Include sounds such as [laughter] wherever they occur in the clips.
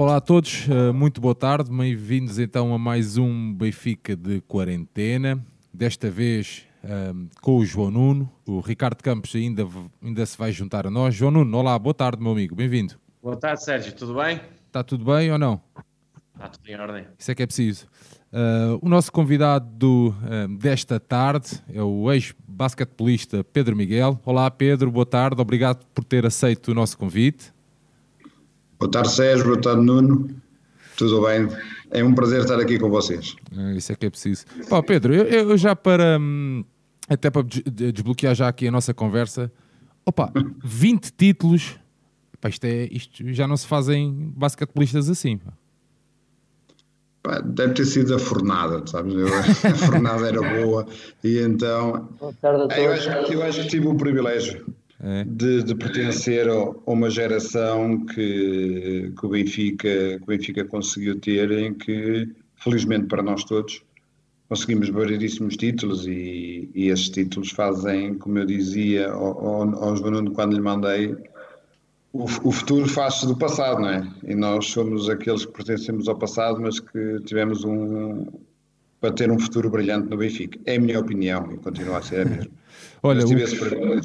Olá a todos, eh, muito boa tarde, bem-vindos então a mais um Benfica de quarentena. Desta vez um, ehm, com o João Nuno, o Ricardo Campos ainda, ainda se vai juntar a nós. João Nuno, olá, boa tarde, meu amigo, bem-vindo. Boa tarde, Sérgio, tudo bem? Está tudo bem ou não? Está tudo em ordem. Isso é que é preciso. Uh, o nosso convidado do, uh, desta tarde é o ex-basquetebolista Pedro Miguel. Olá, Pedro, boa tarde, obrigado por ter aceito o nosso convite. Boa tarde, Sérgio, boa tarde, Nuno. Tudo bem? É um prazer estar aqui com vocês. É, isso é que é preciso. Pá, Pedro, eu, eu, já para. Hum, até para desbloquear já aqui a nossa conversa. Opa, [laughs] 20 títulos. Pá, isto, é, isto já não se fazem basquetebolistas assim. Pá. Deve ter sido a fornada, sabes? Eu, a fornada era [laughs] boa e então. Eu acho, eu acho que tive o privilégio é. de, de, pertencer a uma geração que, que, o Benfica, que o Benfica conseguiu ter, em que, felizmente para nós todos, conseguimos variedíssimos títulos e, e esses títulos fazem, como eu dizia ao, ao, ao João quando lhe mandei, o, o futuro faz-se do passado, não é? E nós somos aqueles que pertencemos ao passado, mas que tivemos um. para ter um futuro brilhante no Benfica. É a minha opinião e continua a ser a mesma. [laughs] Olha, mas tive o...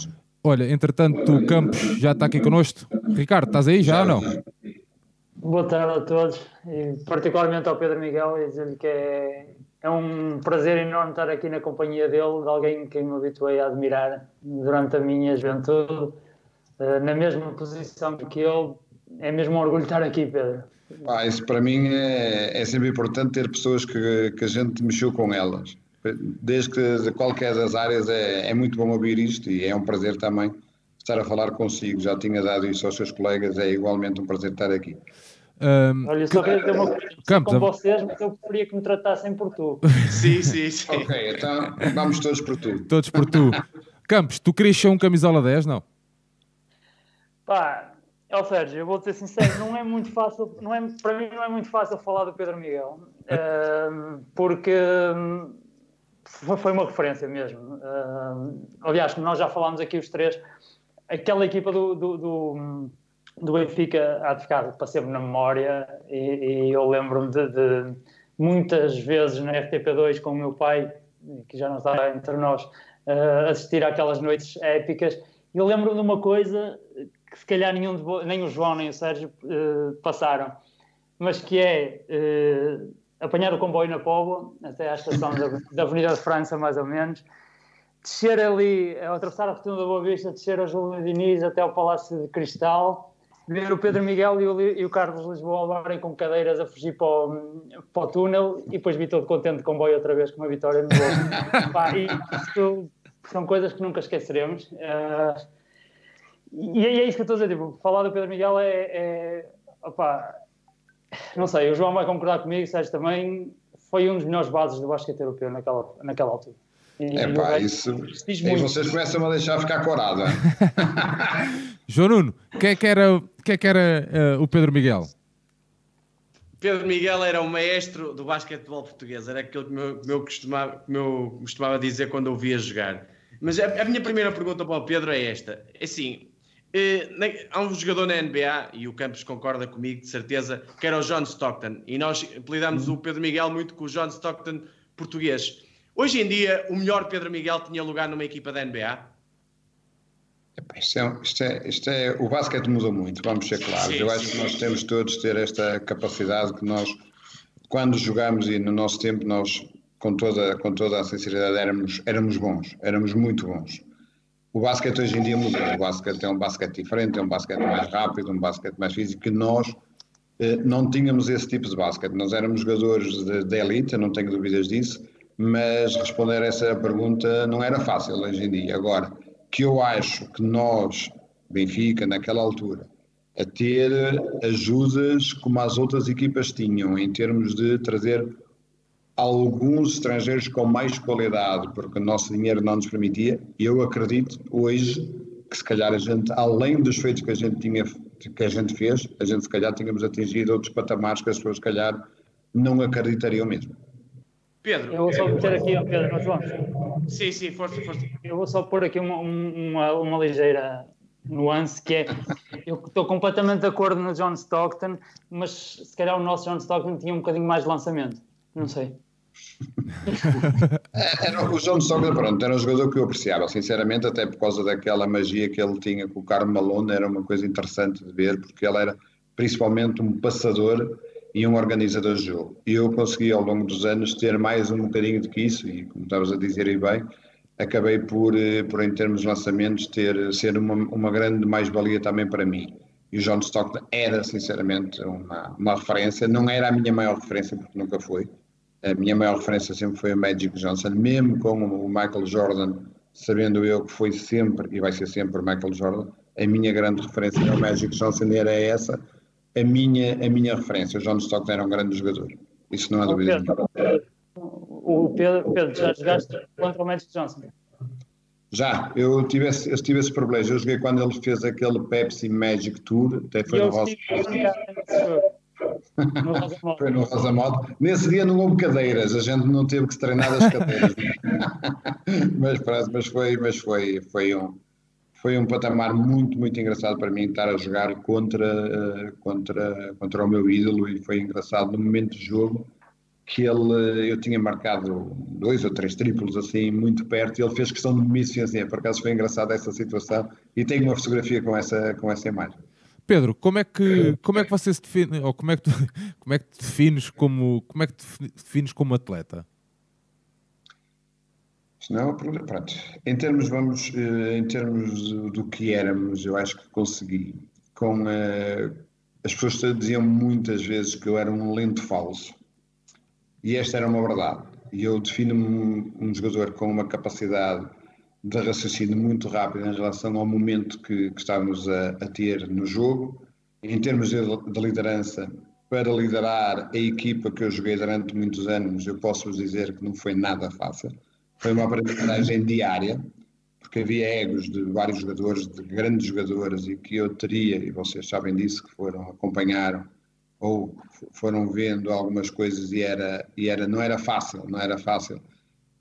Olha, entretanto, o Campos já está aqui connosco. Ricardo, estás aí já, ou não? Boa tarde a todos e particularmente ao Pedro Miguel e dizer-lhe que é, é um prazer enorme estar aqui na companhia dele, de alguém que me habituei a admirar durante a minha juventude, eh, na mesma posição que ele. É mesmo um orgulho estar aqui, Pedro. Ah, isso para mim é, é sempre importante ter pessoas que, que a gente mexeu com elas desde que de qualquer das áreas é, é muito bom ouvir isto e é um prazer também estar a falar consigo. Já tinha dado isso aos seus colegas, é igualmente um prazer estar aqui. Um, Olha, só queria ter uma coisa Campos, com vocês, mas eu preferia que me tratassem por tu. [laughs] Sim, sim, sim. ok, então vamos todos por tu. Todos por tu. [laughs] Campos, tu querias ser um camisola 10, não? Pá, é Sérgio, eu vou ser sincero, não é muito fácil, não é, para mim não é muito fácil falar do Pedro Miguel, uh, porque foi uma referência mesmo. Uh, aliás, nós já falámos aqui os três, aquela equipa do, do, do, do Benfica há de ficar para sempre na memória e, e eu lembro-me de, de, muitas vezes na FTP2 com o meu pai, que já não está entre nós, uh, assistir àquelas noites épicas. Eu lembro-me de uma coisa que se calhar nenhum de, nem o João nem o Sérgio uh, passaram, mas que é apanhar o comboio na Póvoa, até à estação da, da, Avenida de França, mais ou menos, descer ali, atravessar a Rotunda da Boa Vista, descer a Júlio Diniz até ao Palácio de Cristal, ver o Pedro Miguel e o, e o Carlos Lisboa levarem com cadeiras a fugir para o, para o túnel e depois vi todo contente de comboio outra vez com uma vitória no gol. [laughs] E são coisas que nunca esqueceremos. Uh, e é isso que eu estou a dizer, tipo, falar do Pedro Miguel é, é opa, não sei, o João vai concordar comigo, Sérgio também, foi um dos melhores bases do basquete europeu naquela, naquela altura. E, é pá, isso. E vocês começam a deixar ficar corado. [laughs] João Nuno, quem é que era, quem é que era uh, o Pedro Miguel? Pedro Miguel era o maestro do basquetebol português, era aquilo que eu, eu, costumava, que eu costumava dizer quando eu via jogar. Mas a, a minha primeira pergunta para o Pedro é esta: é assim, há um jogador na NBA, e o Campos concorda comigo, de certeza, que era o John Stockton. E nós apelidamos o Pedro Miguel muito com o John Stockton português. Hoje em dia, o melhor Pedro Miguel tinha lugar numa equipa da NBA? Isto é, isto é, isto é, o basquete mudou muito, vamos ser claros. Sim, Eu acho sim. que nós temos todos ter esta capacidade que nós, quando jogamos e no nosso tempo, nós, com toda, com toda a sinceridade, éramos, éramos bons, éramos muito bons. O basquete hoje em dia mudou. O basquete é um basquete diferente, é um basquete mais rápido, um basquete mais físico, que nós eh, não tínhamos esse tipo de basquete. Nós éramos jogadores de, de elite, não tenho dúvidas disso, mas responder a essa pergunta não era fácil hoje em dia. Agora, que eu acho que nós, Benfica, naquela altura, a ter ajudas como as outras equipas tinham, em termos de trazer alguns estrangeiros com mais qualidade, porque o nosso dinheiro não nos permitia. Eu acredito hoje que se calhar a gente, além dos feitos que a gente tinha, que a gente fez, a gente se calhar tínhamos atingido outros patamares que as pessoas se calhar não acreditariam mesmo. Pedro. Eu vou só meter aqui, Pedro, nós vamos. Sim, sim, força, força. Eu vou só pôr aqui uma, uma, uma ligeira nuance que é eu estou completamente de acordo no John Stockton, mas se calhar o nosso John Stockton tinha um bocadinho mais de lançamento. Não sei. [laughs] É, era, o John Stockton, pronto, era um jogador que eu apreciava, sinceramente, até por causa daquela magia que ele tinha com o Carmo Malone, era uma coisa interessante de ver, porque ele era principalmente um passador e um organizador de jogo. E eu consegui ao longo dos anos ter mais um bocadinho do que isso, e como estavas a dizer aí bem, acabei por, eh, por em termos de lançamentos, ter, ser uma, uma grande mais-valia também para mim. E o John Stockton era, sinceramente, uma, uma referência. Não era a minha maior referência, porque nunca foi. A minha maior referência sempre foi o Magic Johnson, mesmo com o Michael Jordan, sabendo eu que foi sempre e vai ser sempre o Michael Jordan. A minha grande referência ao Magic Johnson era essa, a minha, a minha referência. O John Stockton era um grande jogador. Isso não há dúvida. O Pedro, Pedro, já jogaste contra o Magic Johnson? Já, eu tive, esse, eu tive esse privilégio. Eu joguei quando ele fez aquele Pepsi Magic Tour, até foi no Rosa. foi no Rosa Modo. Nesse dia não houve cadeiras, a gente não teve que se treinar as cadeiras. [laughs] mas, mas, foi, mas foi, foi, um, foi um patamar muito, muito engraçado para mim estar a jogar contra, eh, contra, contra o meu ídolo e foi engraçado no momento de jogo que ele, eu tinha marcado dois ou três triplos assim muito perto e ele fez questão de me assim, por acaso foi engraçada essa situação e tenho uma fotografia com essa, com essa imagem. Pedro, como é que como é que você se define ou como é que tu, [laughs] como é que te defines como como é que te defines como atleta? Não, pronto. Em termos vamos eh, em termos do que éramos, eu acho que consegui com uh, as pessoas diziam muitas vezes que eu era um lento falso e esta era uma verdade. E eu defino-me um jogador com uma capacidade de raciocínio muito rápido em relação ao momento que, que estávamos a, a, ter no jogo. Em termos de, de, liderança, para liderar a equipa que eu joguei durante muitos anos, eu posso vos dizer que não foi nada fácil. Foi uma aprendizagem diária, porque havia egos de vários jogadores, de grandes jogadores, e que eu teria, e vocês sabem disso, que foram, acompanharam ou foram vendo algumas coisas e era e era não era fácil não era fácil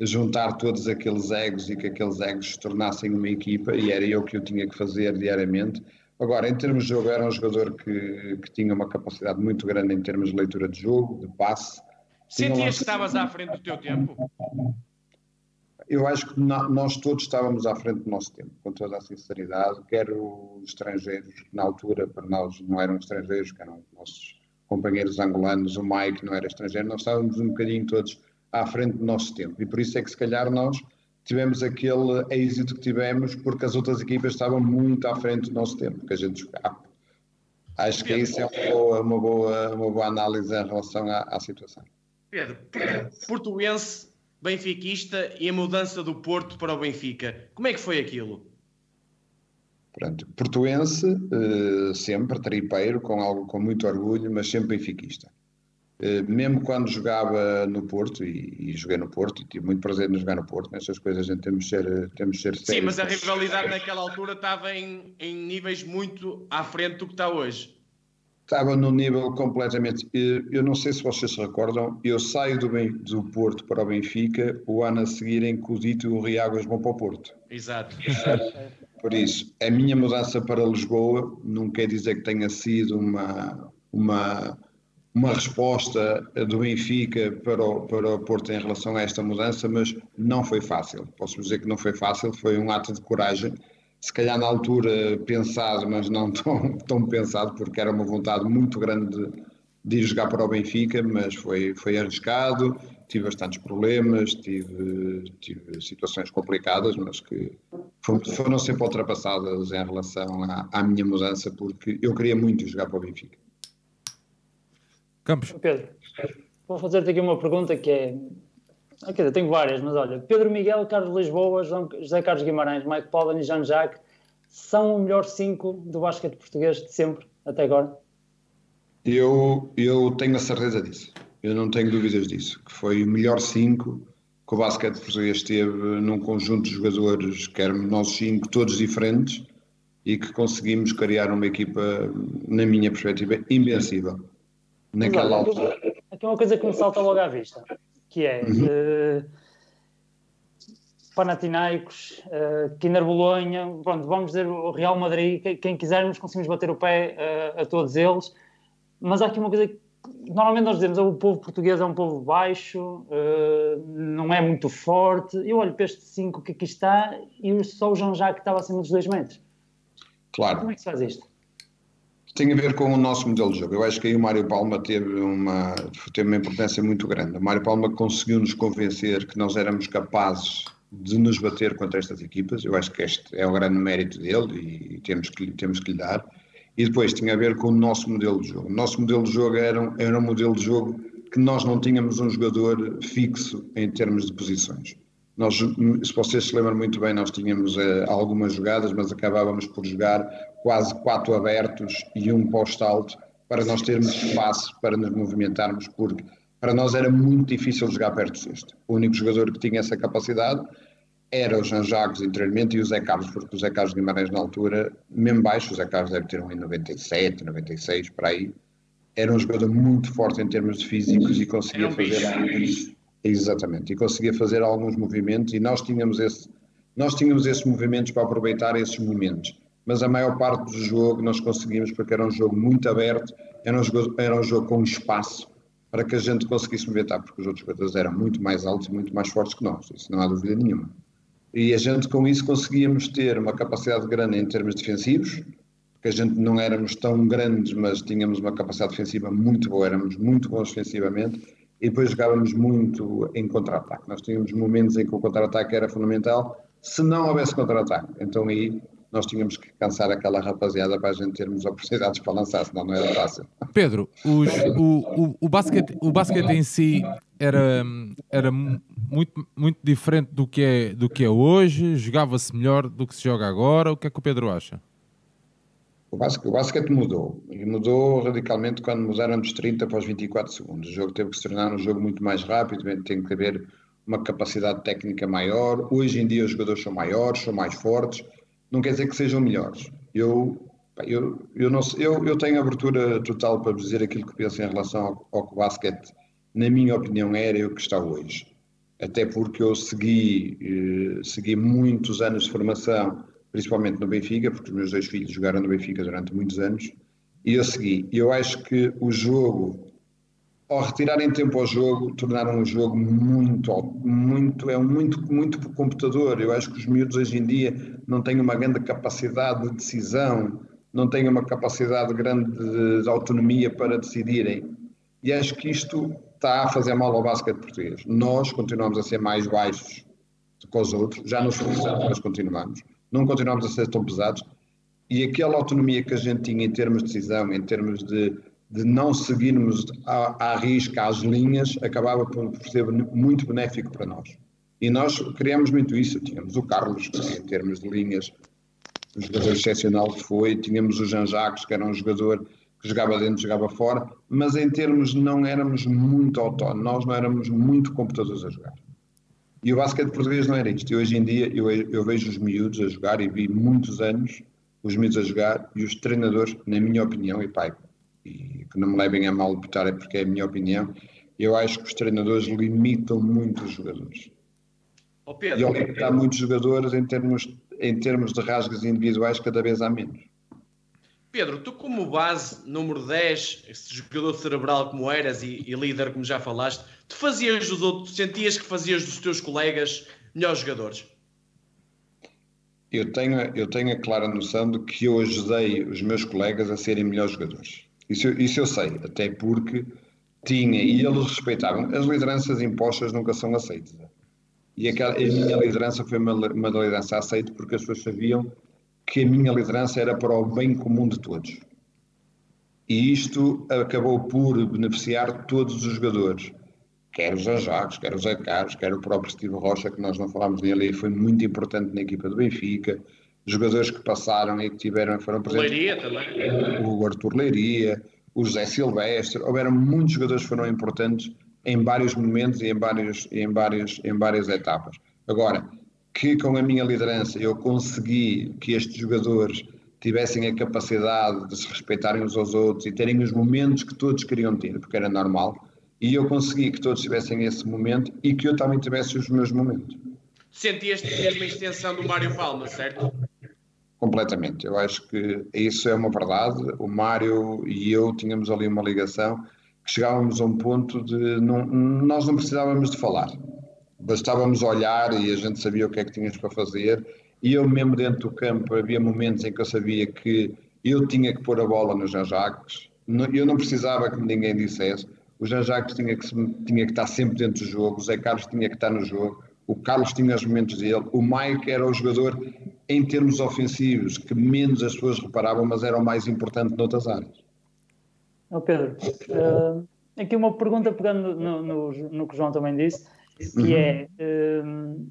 juntar todos aqueles egos e que aqueles egos se tornassem uma equipa e era eu que eu tinha que fazer diariamente. Agora em termos de jogo era um jogador que, que tinha uma capacidade muito grande em termos de leitura de jogo de passe. Sentias que estavas à frente do teu tempo? Eu acho que nós todos estávamos à frente do nosso tempo, com toda a sinceridade, quer os estrangeiros, que na altura para nós não eram estrangeiros, que eram nossos companheiros angolanos, o Mike não era estrangeiro, nós estávamos um bocadinho todos à frente do nosso tempo. E por isso é que se calhar nós tivemos aquele êxito que tivemos, porque as outras equipas estavam muito à frente do nosso tempo, que a gente jogava. Acho que isso é uma boa, uma boa, uma boa análise em relação à, à situação. Pedro, portuense, benfiquista e a mudança do Porto para o Benfica, como é que foi aquilo? Pronto, portuense, uh, sempre, tripeiro, com algo com muito orgulho, mas sempre benfiquista. Uh, mesmo quando jogava no Porto, e, e, joguei no Porto, e tive muito prazer em jogar no Porto, nessas coisas a gente temos de ser, temos de ser Sim, mas a rivalidade naquela altura estava em, em níveis muito à frente do que está hoje. Estava num nível completamente. Eu não sei se vocês se recordam, eu saio do, do Porto para o Benfica o ano a seguir em que o Dito e o Riáguas vão para o Porto. Exato. [laughs] Por isso, a minha mudança para Lisboa não quer dizer que tenha sido uma, uma, uma resposta do Benfica para o, para o Porto em relação a esta mudança, mas não foi fácil. Posso dizer que não foi fácil, foi um ato de coragem. Se calhar na altura pensado, mas não [laughs] tão, tão pensado, porque era uma vontade muito grande de, de ir jogar para o Benfica, mas foi, foi arriscado tive bastantes problemas, tive, tive situações complicadas, mas que foram sempre ultrapassadas em relação à, à, minha mudança, porque eu queria muito jogar para o Benfica. Campos. Pedro, vou fazer-te aqui uma pergunta que é. Ah, quer dizer, tenho várias, mas olha, Pedro Miguel, Carlos Lisboa, José Carlos Guimarães, Mike Pollan e Jean-Jacques são o melhor 5 do basquete português de sempre, até agora? Eu, eu tenho a certeza disso eu não tenho dúvidas disso, que foi o melhor 5 que o basquete português teve num conjunto de jogadores, que eram nós cinco, todos diferentes, e que conseguimos criar uma equipa, na minha perspectiva, invencível. Naquela altura. Aqui é uma coisa que me salta logo à vista, que é. Uhum. Uh, Panathinaikos, uh, Kinder Bolonha, pronto, vamos dizer o Real Madrid, quem quisermos conseguimos bater o pé uh, a todos eles, mas há aqui uma coisa que normalmente nós dizemos o povo português é um povo baixo, não é muito forte, eu olho para este 5 que aqui está e só o João Jacques estava acima dos 2 metros. Claro. Como é que se faz isto? Tem a ver com o nosso modelo de jogo. Eu acho que aí o Mário Palma teve uma, teve uma importância muito grande. O Mário Palma conseguiu nos convencer que nós éramos capazes de nos bater contra estas equipas. Eu acho que este é o grande mérito dele e temos que, temos que lhe dar. E depois tinha a ver com o nosso modelo de jogo. O nosso modelo de jogo era, era um modelo de jogo que nós não tínhamos um jogador fixo em termos de posições. Nós, se vocês se lembram muito bem, nós tínhamos uh, algumas jogadas, mas acabávamos por jogar quase quatro abertos e um posto alto para nós termos espaço para nos movimentarmos, porque para nós era muito difícil jogar perto do sexto. O único jogador que tinha essa capacidade era o Jean Jacques anteriormente e o Zé Carlos, porque o Zé Carlos Guimarães na altura, mesmo baixo, o Zé Carlos deve ter um em 97, 96, para aí, era um jogador muito forte em termos de físicos e conseguia um fazer alguns, exatamente, e conseguia fazer alguns movimentos e nós tínhamos esse nós tínhamos esses movimentos para aproveitar esses momentos, mas a maior parte do jogo nós conseguimos porque era um jogo muito aberto, era um jogo, era um jogo com espaço para que a gente conseguisse movimentar, porque os outros jogadores eram muito mais altos e muito mais fortes que nós, isso não há dúvida nenhuma. E a gente com isso conseguíamos ter uma capacidade grande em termos defensivos, porque a gente não éramos tão grandes, mas tínhamos uma capacidade defensiva muito boa, éramos muito bons defensivamente, e depois jogávamos muito em contra-ataque. Nós tínhamos momentos em que o contra-ataque era fundamental, se não houvesse contra-ataque. Então aí nós tínhamos que cansar aquela rapaziada para a gente termos oportunidades para lançar, senão não era fácil. Pedro, os, o, o, o, basquete, o basquete em si era, era muito, muito diferente do que, é, do que é hoje, jogava-se melhor do que se joga agora. O que é que o Pedro acha? O basquete, o basquete mudou, e mudou radicalmente quando mudaram dos 30 para os 24 segundos. O jogo teve que se tornar um jogo muito mais rápido, tem que haver uma capacidade técnica maior. Hoje em dia os jogadores são maiores, são mais fortes, não quer dizer que sejam melhores. Eu, eu, eu, não, eu, eu tenho abertura total para dizer aquilo que penso em relação ao, ao que o basquete, na minha opinião, era e o que está hoje. Até porque eu segui, eh, segui muitos anos de formação, principalmente no Benfica, porque os meus dois filhos jogaram no Benfica durante muitos anos, e eu segui. Eu acho que o jogo ao retirarem tempo ao jogo, tornaram o jogo muito, muito, é muito, muito computador. Eu acho que os miúdos hoje em dia não têm uma grande capacidade de decisão, não têm uma capacidade grande de, autonomia para decidirem. E acho que isto está a fazer mal ao basquete português. Nós continuamos a ser mais baixos do que os outros, já não somos mas continuamos. Não continuamos a ser tão pesados. E aquela autonomia que a gente tinha em termos de decisão, em termos de de não seguirmos à risca as linhas, acabava por ser muito benéfico para nós. E nós criamos muito isso. Tínhamos o Carlos, que em termos de linhas, um jogador excepcional que foi, tínhamos o Jean Jacques, que era um jogador que jogava dentro, jogava fora, mas em termos não éramos muito autónomos, nós não éramos muito computadores a jogar. E o basquete português não era isto. E hoje em dia eu, eu vejo os miúdos a jogar e vi muitos anos os miúdos a jogar e os treinadores, na minha opinião, e pai, e que não me levem a mal botar, é porque é a minha opinião, eu acho que os treinadores limitam muito os jogadores. Oh Pedro, e ao limitar muitos jogadores em termos, em termos de rasgos individuais, cada vez há menos. Pedro, tu como base, número 10, esse jogador cerebral como eras e, e, líder como já falaste, tu fazias dos outros, sentias que fazias dos teus colegas melhores jogadores? Eu tenho, eu tenho a clara noção de que eu ajudei os meus colegas a serem melhores jogadores. Isso, isso eu sei, até porque tinha, e eles respeitavam, as lideranças impostas nunca são aceitas. E aquela, a minha liderança foi uma, uma liderança aceita porque as pessoas sabiam que a minha liderança era para o bem comum de todos. E isto acabou por beneficiar todos os jogadores, quer os Ajax, quer os Acaros, quer o próprio Steve Rocha, que nós não falámos nele, e foi muito importante na equipa do Benfica, jogadores que passaram e que tiveram, foram presentes. Leiria também. O Arthur Leiria, o José Silvestre, houveram muitos jogadores que foram importantes em vários momentos e em, vários, em, vários, em várias etapas. Agora, que com a minha liderança eu consegui que estes jogadores tivessem a capacidade de se respeitarem uns aos outros e terem os momentos que todos queriam ter, porque era normal, e eu consegui que todos tivessem esse momento e que eu também tivesse os meus momentos. sentias mesmo a extensão do Mário Palma, certo? Completamente. Eu acho que isso é uma verdade. O Mário e eu tínhamos ali uma ligação chegávamos a um ponto de não, nós não precisávamos de falar. Bastávamos olhar e a gente sabia o que é que tínhamos para fazer. E eu mesmo dentro do campo havia momentos em que eu sabia que eu tinha que pôr a bola nos Jean-Jacques. Eu não precisava que ninguém dissesse. O Jean-Jacques tinha que, tinha que estar sempre dentro do jogo. O Zé Carlos tinha que estar no jogo. O Carlos tinha os momentos dele. O Mike era o jogador, em termos ofensivos, que menos as pessoas reparavam, mas era o mais importante noutras áreas. Oh Pedro, uh, aqui uma pergunta pegando no, no, no, que o João também disse, que é, uh,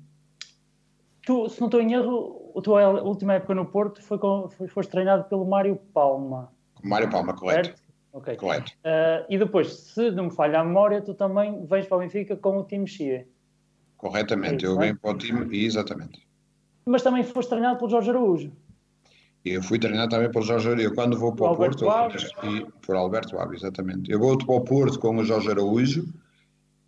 tu, se não estou em erro, a tua última época no Porto foi com, foi, foste treinado pelo Mário Palma. Mário Palma, correto. Ok. Correto. Uh, e depois, se não me falha a memória, tu também vens para o Benfica com o time Chia. Corretamente, é isso, eu venho para o time, exatamente. Mas também foste treinado pelo Jorge Araújo. Eu fui treinado também pelo Jorge Araújo. Quando vou para o, Porto, e, por Alberto Alves, exatamente. Eu vou para o Porto com o Jorge Araújo.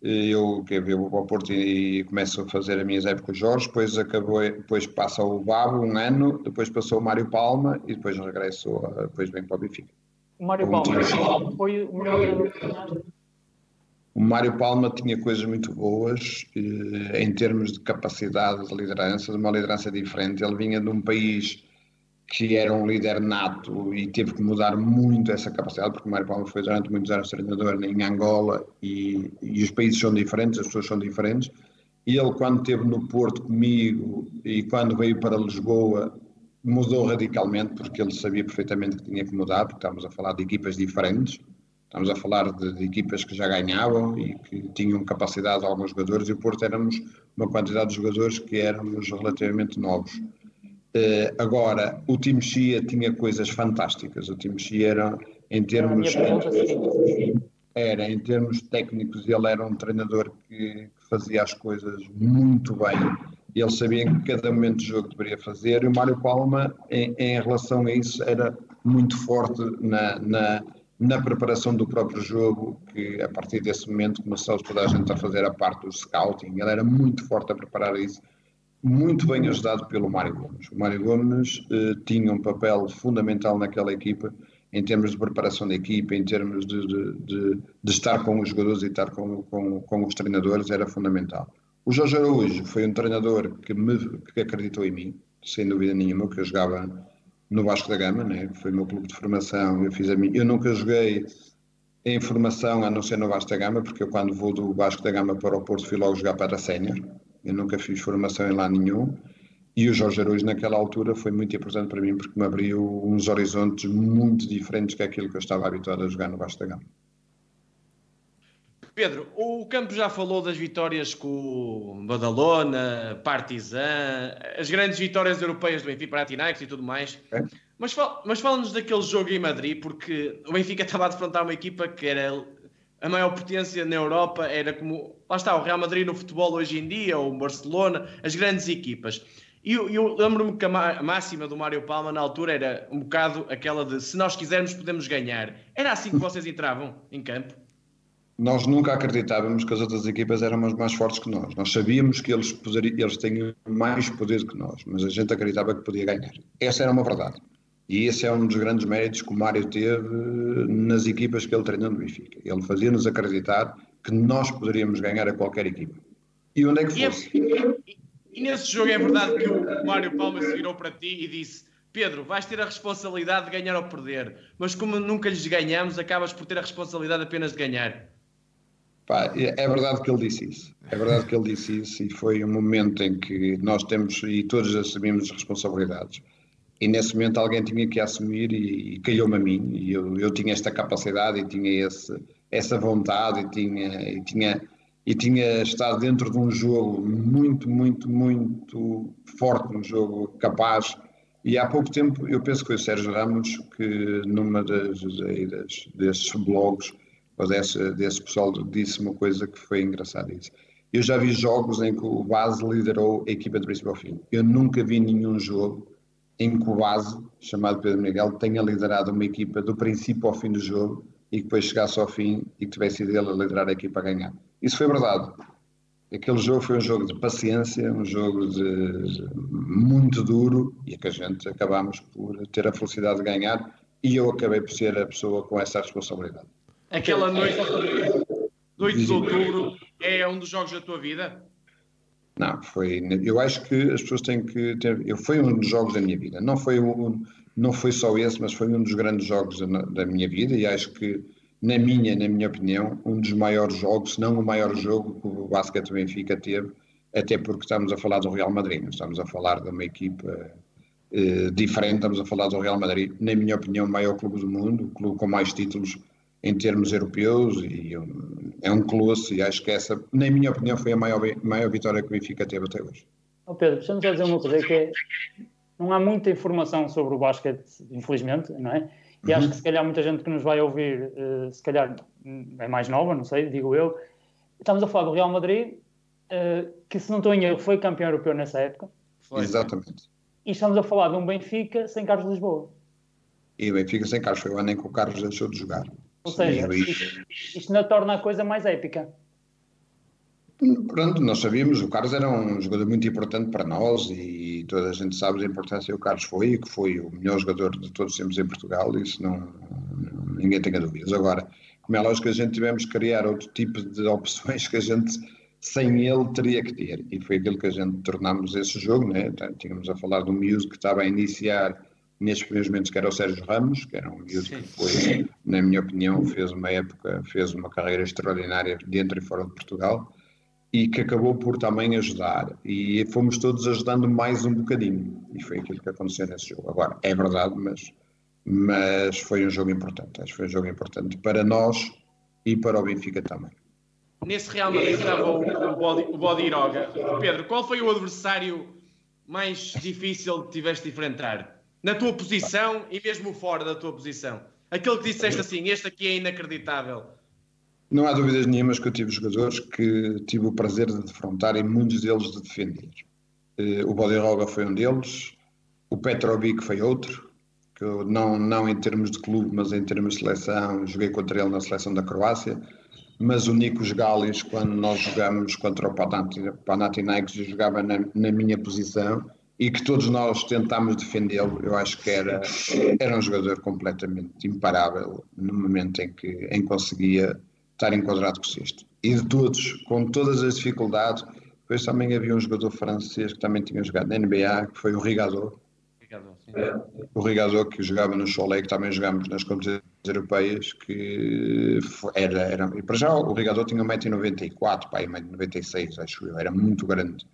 Eu, que eu vou para o Porto e, começo a fazer as minhas épocas com o Jorge, depois, acabou, depois passa o Babo um ano, depois passou o Mário Palma e depois regresso, depois vem para o Benfica. O Mário Palma foi o melhor o Mário Palma tinha coisas muito boas eh, em termos de capacidade de liderança, de uma liderança diferente. Ele vinha de um país que era um líder nato e teve que mudar muito essa capacidade, porque o Mário Palma foi durante muitos anos treinador em Angola e, e, os países são diferentes, as pessoas são diferentes. E ele, quando esteve no Porto comigo e quando veio para Lisboa, mudou radicalmente, porque ele sabia perfeitamente que tinha que mudar, porque estávamos a falar de equipas diferentes, estamos a falar de, de equipas que já ganhavam e que tinham capacidade alguns jogadores, e o Porto éramos uma quantidade de jogadores que éramos relativamente novos. Uh, agora, o time Chia tinha coisas fantásticas. O time Chia era, em termos. Era, em termos técnicos, ele era um treinador que, que fazia as coisas muito bem. Ele sabia que cada momento do jogo deveria fazer. E o Mário Palma, em, em relação a isso, era muito forte na, na, na preparação do próprio jogo, que a partir desse momento começou toda a gente a fazer a parte do scouting. Ele era muito forte a preparar isso muito bem ajudado pelo Mário Gomes. O Mário Gomes eh, tinha um papel fundamental naquela equipa, em termos de preparação da equipa, em termos de, de, de, de estar com os jogadores e estar com, com, com, os treinadores, era fundamental. O Jorge Araújo foi um treinador que, me, que acreditou em mim, sem dúvida nenhuma, que eu jogava no Vasco da Gama, né? foi o meu clube de formação, eu fiz a mim. Eu nunca joguei em formação a não ser no Vasco da Gama, porque eu quando vou do Vasco da Gama para o Porto fui logo jogar para a Sénior, eu nunca fiz formação em lá nenhum. E o Jorge Araújo, naquela altura, foi muito importante para mim porque me abriu uns horizontes muito diferentes que aquilo que eu estava habituado a jogar no Vasco da Gama. Pedro, o Campos já falou das vitórias com o Badalona, Partizan, as grandes vitórias europeias do Benfica, Panathinaikos e tudo mais. É. Mas, mas fala-nos daquele jogo em Madrid, porque o Benfica [laughs] estava a defrontar uma equipa que era a maior potência na Europa era como, lá está, o Real Madrid no futebol hoje em dia, ou o Barcelona, as grandes equipas. E eu, eu lembro-me que a, a, máxima do Mário Palma na altura era um bocado aquela de se nós quisermos podemos ganhar. Era assim que vocês entravam em campo? Nós nunca acreditávamos que as outras equipas eram mais fortes que nós. Nós sabíamos que eles, poderiam, eles tinham mais poder que nós, mas a gente acreditava que podia ganhar. Essa era uma verdade. E esse é um dos grandes méritos que o Mário teve nas equipas que ele treinou no Benfica. Ele fazia-nos acreditar que nós poderíamos ganhar a qualquer equipa. E onde é que é fosse? E, e, e nesse jogo é verdade que o Mário Palma se virou para ti e disse Pedro, vais ter a responsabilidade de ganhar ou perder, mas como nunca lhes ganhamos, acabas por ter a responsabilidade apenas de ganhar. Pá, é, é verdade que ele disse isso. É verdade que ele disse isso e foi um momento em que nós temos e todos assumimos responsabilidades e nesse momento alguém tinha que assumir e, e calhou-me a mim e eu, eu tinha esta capacidade e tinha esse, essa vontade e tinha, e tinha e tinha estado dentro de um jogo muito, muito, muito forte, um jogo capaz. E há pouco tempo, eu penso que foi o Sérgio Ramos que numa das, das desses blogs, ou desse, desse pessoal, disse uma coisa que foi engraçada. Isso. Eu já vi jogos em que o base liderou a equipa de fim. Eu nunca vi nenhum jogo em que o base, chamado Pedro Miguel, tenha liderado uma equipa do princípio ao fim do jogo e que depois chegasse ao fim e que tivesse sido ele a liderar a equipa a ganhar. Isso foi verdade. aquele jogo foi um jogo de paciência, um jogo de muito duro e é que a gente acabamos por ter a felicidade de ganhar e eu acabei por ser a pessoa com essa responsabilidade. Aquela noite, 8 de outubro, é um dos jogos da tua vida? Não, foi. Eu acho que as pessoas têm que ter. Eu, foi um dos jogos da minha vida. Não foi, um, não foi só esse, mas foi um dos grandes jogos da, da minha vida e acho que, na minha, na minha opinião, um dos maiores jogos, se não o maior jogo que o Basket Benfica teve, até porque estamos a falar do Real Madrid, não estamos a falar de uma equipa eh, diferente, estamos a falar do Real Madrid, na minha opinião, o maior clube do mundo, o clube com mais títulos em termos europeus e é um colosso e acho que essa, na minha opinião, foi a maior, maior vitória que o Benfica teve até hoje. Oh Pedro, deixa-me só dizer uma coisa, que é, não há muita informação sobre o basquete, infelizmente, não é? E uhum. acho que se calhar muita gente que nos vai ouvir, uh, se calhar é mais nova, não sei, digo eu. Estamos a falar do Real Madrid, uh, que se não estou em erro foi campeão europeu nessa época. Foi. Exatamente. E estamos a falar de um Benfica sem Carlos Lisboa. E o Benfica sem Carlos, foi o ano em que o Carlos deixou de jogar. Ou seja, isto, isto não torna a coisa mais épica. Pronto, nós sabíamos, o Carlos era um jogador muito importante para nós e toda a gente sabe a importância que o Carlos foi, que foi o melhor jogador de todos os tempos em Portugal, isso não, ninguém tenha dúvidas. Agora, como é lógico, a gente tivemos que criar outro tipo de [laughs] opções que a gente sem ele teria que ter, e foi aquilo que a gente tornámos esse jogo, né? tínhamos a falar do Muse que estava a iniciar nestes primeiros momentos, que era o Sérgio Ramos, que era um miúdo que foi, na minha opinião, fez uma época, fez uma carreira extraordinária dentro e fora de Portugal e que acabou por também ajudar. E fomos todos ajudando mais um bocadinho. E foi aquilo que aconteceu nesse jogo. Agora, é verdade, mas, mas foi um jogo importante. Acho que foi um jogo importante para nós e para o Benfica também. Nesse Real Madrid estava o, o, Bodi, o Bodiroga. Pedro, qual foi o adversário mais difícil que tiveste de enfrentar? Na tua posição e mesmo fora da tua posição? Aquele que disseste assim, este aqui é inacreditável. Não há dúvidas nenhumas que eu tive jogadores que tive o prazer de defrontar e muitos deles de defender. Uh, o Bodiroga foi um deles, o Petrovic foi outro, que eu não, não em termos de clube, mas em termos de seleção, joguei contra ele na seleção da Croácia. Mas o Nikos Galis, quando nós jogamos contra o Panathinaikos, eu jogava na, na minha posição e que todos nós tentámos defendê-lo, eu acho que era, era um jogador completamente imparável no momento em que em conseguia estar enquadrado com o sexto. E de todos, com todas as dificuldades, depois também havia um jogador francês que também tinha jogado na NBA, que foi o Rigador. O Rigador que jogava no Cholet, que também jogámos nas competições europeias, que era, era e para já o Rigador tinha 1,94m, pai, 1,96m, acho eu, era muito grande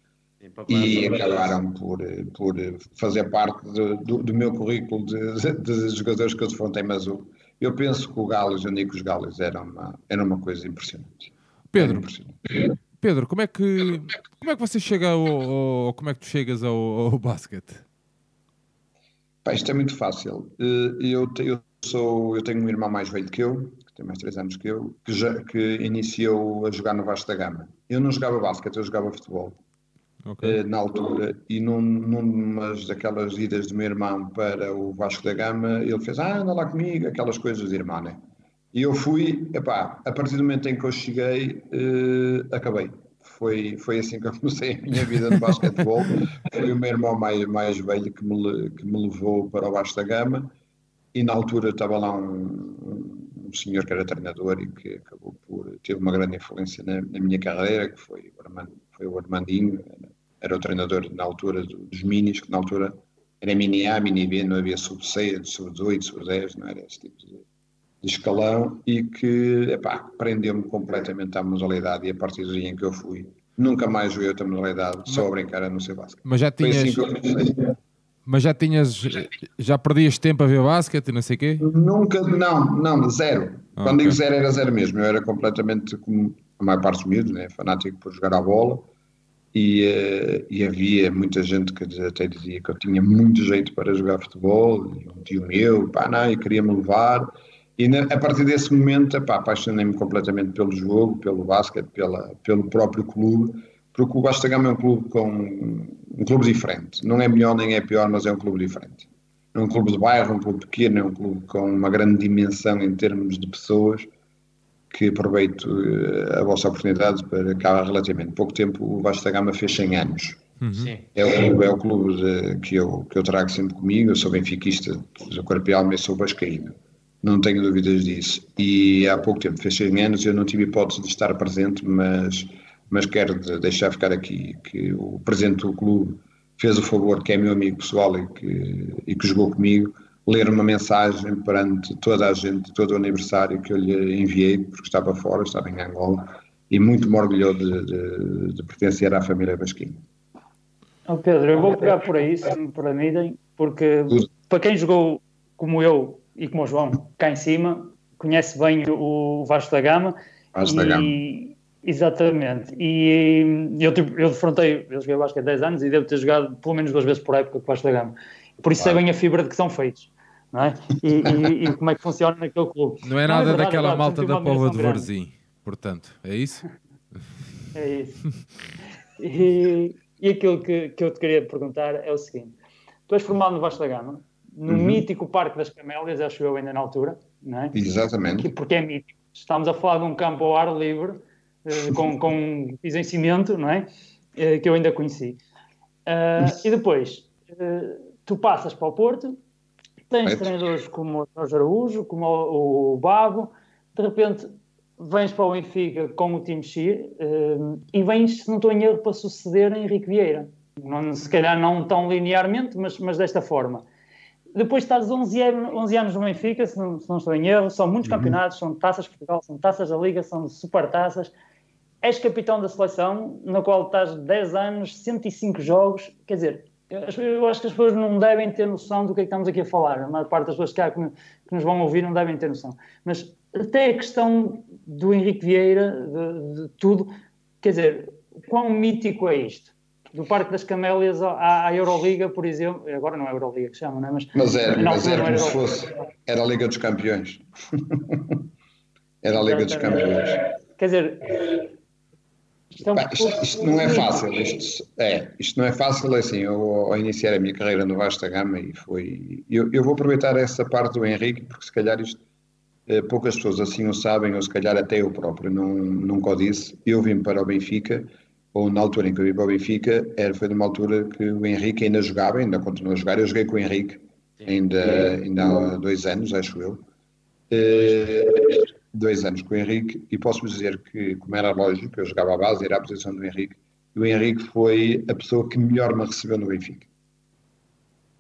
e acabaram por, por fazer parte do, do, do meu currículo de, de, jogadores que eu defrontei, mas o, eu penso que o Galos e o Nicos Galos era uma, era uma coisa impressionante. Pedro, impressionante. Pedro, como é que como é que você chega ao, ao como é que tu chegas ao, ao basquete? Pá, isto é muito fácil. Eh, eu, eu, sou, eu tenho um irmão mais velho que eu, que tem mais 3 anos que eu, que, já, que iniciou a jogar no Vasco da Gama. Eu não jogava basquete, eu jogava futebol okay. uh, na altura, e num, numa daquelas idas do meu irmão para o Vasco da Gama, ele fez, ah, anda lá comigo, aquelas coisas de irmã, né? E eu fui, epá, a partir do momento em que eu cheguei, uh, acabei. Foi, foi assim que eu [laughs] comecei a minha vida no basquetebol. foi o meu irmão mais, mais velho que me, que me levou para o Vasco da Gama, e na altura estava lá um, um senhor que era treinador e que acabou por ter uma grande influência na, na minha carreira, que foi o Armando foi o Armandinho, era o treinador na altura dos minis, que na altura era mini A, mini B, não havia sub-6, sub-18, sub-10, não era esse tipo de, de escalão e que, epá, prendeu-me completamente à modalidade e a partir do dia em que eu fui, nunca mais joguei outra modalidade, só a brincar a não ser basquete. Mas já tinhas... Assim mas já tinhas, já perdias tempo a ver basquete e não sei o quê? Nunca, não, não, zero. Ah, Quando okay. digo zero, era zero mesmo. Eu era completamente como a maior parte dos miúdos, né? fanático por jogar a bola e, uh, e, havia muita gente que até dizia que eu tinha muito jeito para jogar futebol, e um tio meu, pá, não, e queria-me levar. E na, a partir desse momento, apaixonei-me completamente pelo jogo, pelo basquete, pela, pelo próprio clube, porque o Basta Gama é um clube com um clube diferente. Não é melhor nem é pior, mas é um clube diferente. É um clube de bairro, um clube pequeno, é um clube com uma grande dimensão em termos de pessoas que aproveito a vossa oportunidade para cá há relativamente pouco tempo o Vasco da Gama fez 100 anos. Uhum. É o clube, é o clube de, que, eu, que eu trago sempre comigo, eu sou benfiquista, sou corpo e alma e sou vascaíno não tenho dúvidas disso. E há pouco tempo, fez 100 anos, eu não tive hipótese de estar presente, mas, mas quero deixar ficar aqui que o presidente do clube fez o favor, que é meu amigo pessoal e que, e que jogou comigo, ler uma mensagem perante toda a gente, todo o aniversário que eu lhe enviei, porque estava fora, estava em Angola, e muito me orgulhou de, de, de pertencer à família Basquinho. Oh Pedro, eu vou pegar por aí, se me permitem, porque para quem jogou como eu e como o João, cá em cima, conhece bem o Vasco da Gama. Vasco da Gama. Exatamente. E eu, tipo, eu defrontei, eu joguei Vasco há 10 anos e devo ter jogado pelo menos duas vezes por época com o Vasco da Gama. Por isso claro. sei bem a fibra de que são feitos. Não é? E, e, e, como é que funciona naquele clube. Não é nada não é verdade, daquela verdade, malta da Pova de Varzim, portanto, é isso? é isso. E, e aquilo que, que eu te queria perguntar é o seguinte: tu és formado no Vasco da Gama, no uhum. mítico Parque das Camélias, acho eu ainda na altura, não é? Exatamente. Que, porque é mítico. Estamos a falar de um campo ao ar livre, uh, com, [laughs] com piso em cimento, não é? Uh, que eu ainda conheci. Uh, e depois, tu passas para o Porto, tens treinadores como o Jorge Araújo, como o, o Babo, de repente vens para o Benfica com o time X e vens, se não estou em erro, para suceder a Henrique Vieira. Não, se calhar não tão linearmente, mas, mas desta forma. Depois estás 11, 11 anos no Benfica, se não, se não estou em erro, são muitos uhum. campeonatos, são taças de Portugal, são taças da Liga, são super taças. És capitão da seleção, na qual estás 10 anos, 105 jogos. Quer dizer, eu acho que as pessoas não devem ter noção do que é que estamos aqui a falar. A maior parte das pessoas que, há, que nos vão ouvir não devem ter noção. Mas até a questão do Henrique Vieira, de, de tudo, quer dizer, quão mítico é isto? do Parque das Camélias à, à, Euroliga, por exemplo. Agora não é a Euroliga que chama, não é? Mas, mas era, mas era como se fosse. Era a Liga dos Campeões. [laughs] era a Liga dos Campeões. Quer dizer. Isto, é um isto, isto não é fácil, isto, é, isto não é fácil, é assim, eu ao iniciar a minha carreira no Vasta Gama e foi, eu, eu vou aproveitar essa parte do Henrique, porque se calhar isto, eh, poucas pessoas assim o sabem, ou se calhar até eu próprio não, nunca o disse, eu vim para o Benfica, ou na altura em que eu vim para o Benfica, era, foi numa altura que o Henrique ainda jogava, ainda continua a jogar. Eu joguei com o Henrique ainda, ainda há dois anos, acho eu. Uh, dois anos com o Henrique, e posso dizer que, como era lógico, eu jogava a base, era a posição do Henrique, e o Henrique foi a pessoa que melhor me recebeu no Benfica.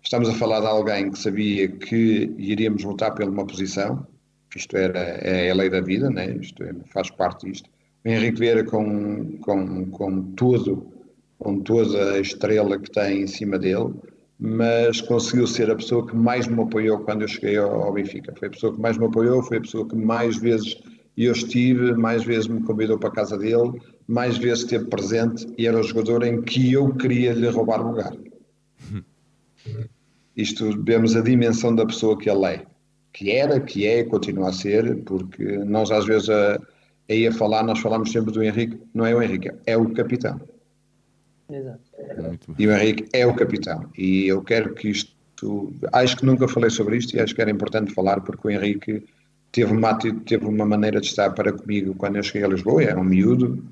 Estamos a falar de alguém que sabia que iríamos lutar pela uma posição, isto era, é a lei da vida, né? isto é, faz parte disto o Henrique Vieira com, com, com tudo, com toda a estrela que tem em cima dele, mas conseguiu ser a pessoa que mais me apoiou quando eu cheguei ao, Benfica. Foi a pessoa que mais me apoiou, foi a pessoa que mais vezes eu estive, mais vezes me convidou para a casa dele, mais vezes esteve presente e era o jogador em que eu queria lhe roubar lugar. [laughs] Isto vemos a dimensão da pessoa que ele é, que era, que é e continua a ser, porque nós às vezes a, aí a falar, nós falamos sempre do Henrique, não é o Henrique, é o capitão. Exato. E o Henrique é o capitão. E eu quero que isto. Acho que nunca falei sobre isto e acho que era importante falar, porque o Henrique teve uma, teve uma maneira de estar para comigo quando eu cheguei a Lisboa, era um miúdo.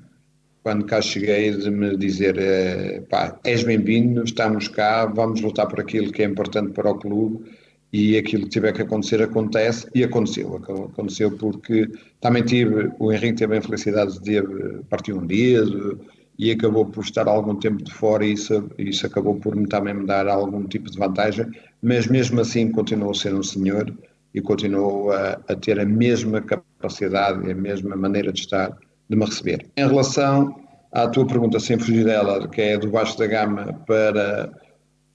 Quando cá cheguei, de me dizer: eh, pá, és bem-vindo, estamos cá, vamos lutar por aquilo que é importante para o clube e aquilo que tiver que acontecer acontece e aconteceu, aconteceu porque também tive, o Henrique teve a infelicidade de partir um dedo e acabou por estar algum tempo de fora e isso, isso acabou por me, também dar algum tipo de vantagem, mas mesmo assim continuou a ser um senhor e continuou a, a ter a mesma capacidade e a mesma maneira de estar de me receber. Em relação à tua pergunta, sem fugir dela, que é do baixo da gama para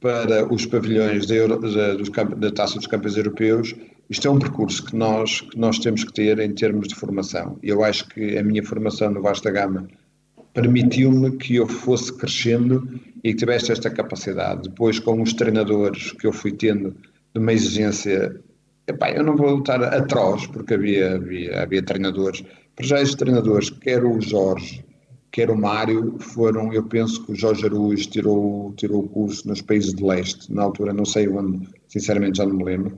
para os pavilhões da, da, da Taça dos Campeões Europeus, isto é um percurso que nós, que nós temos que ter em termos de formação. Eu acho que a minha formação no Vasta Gama permitiu-me que eu fosse crescendo e que tivesse esta capacidade. Depois, com os treinadores que eu fui tendo de uma exigência, epá, eu não vou estar atroz, porque havia, havia, havia treinadores, para já estes treinadores, quer o Jorge, quer o Mário, foram, eu penso que o Jorge Aruz tirou, tirou o curso nos países de leste, na altura não sei onde, sinceramente já não me lembro,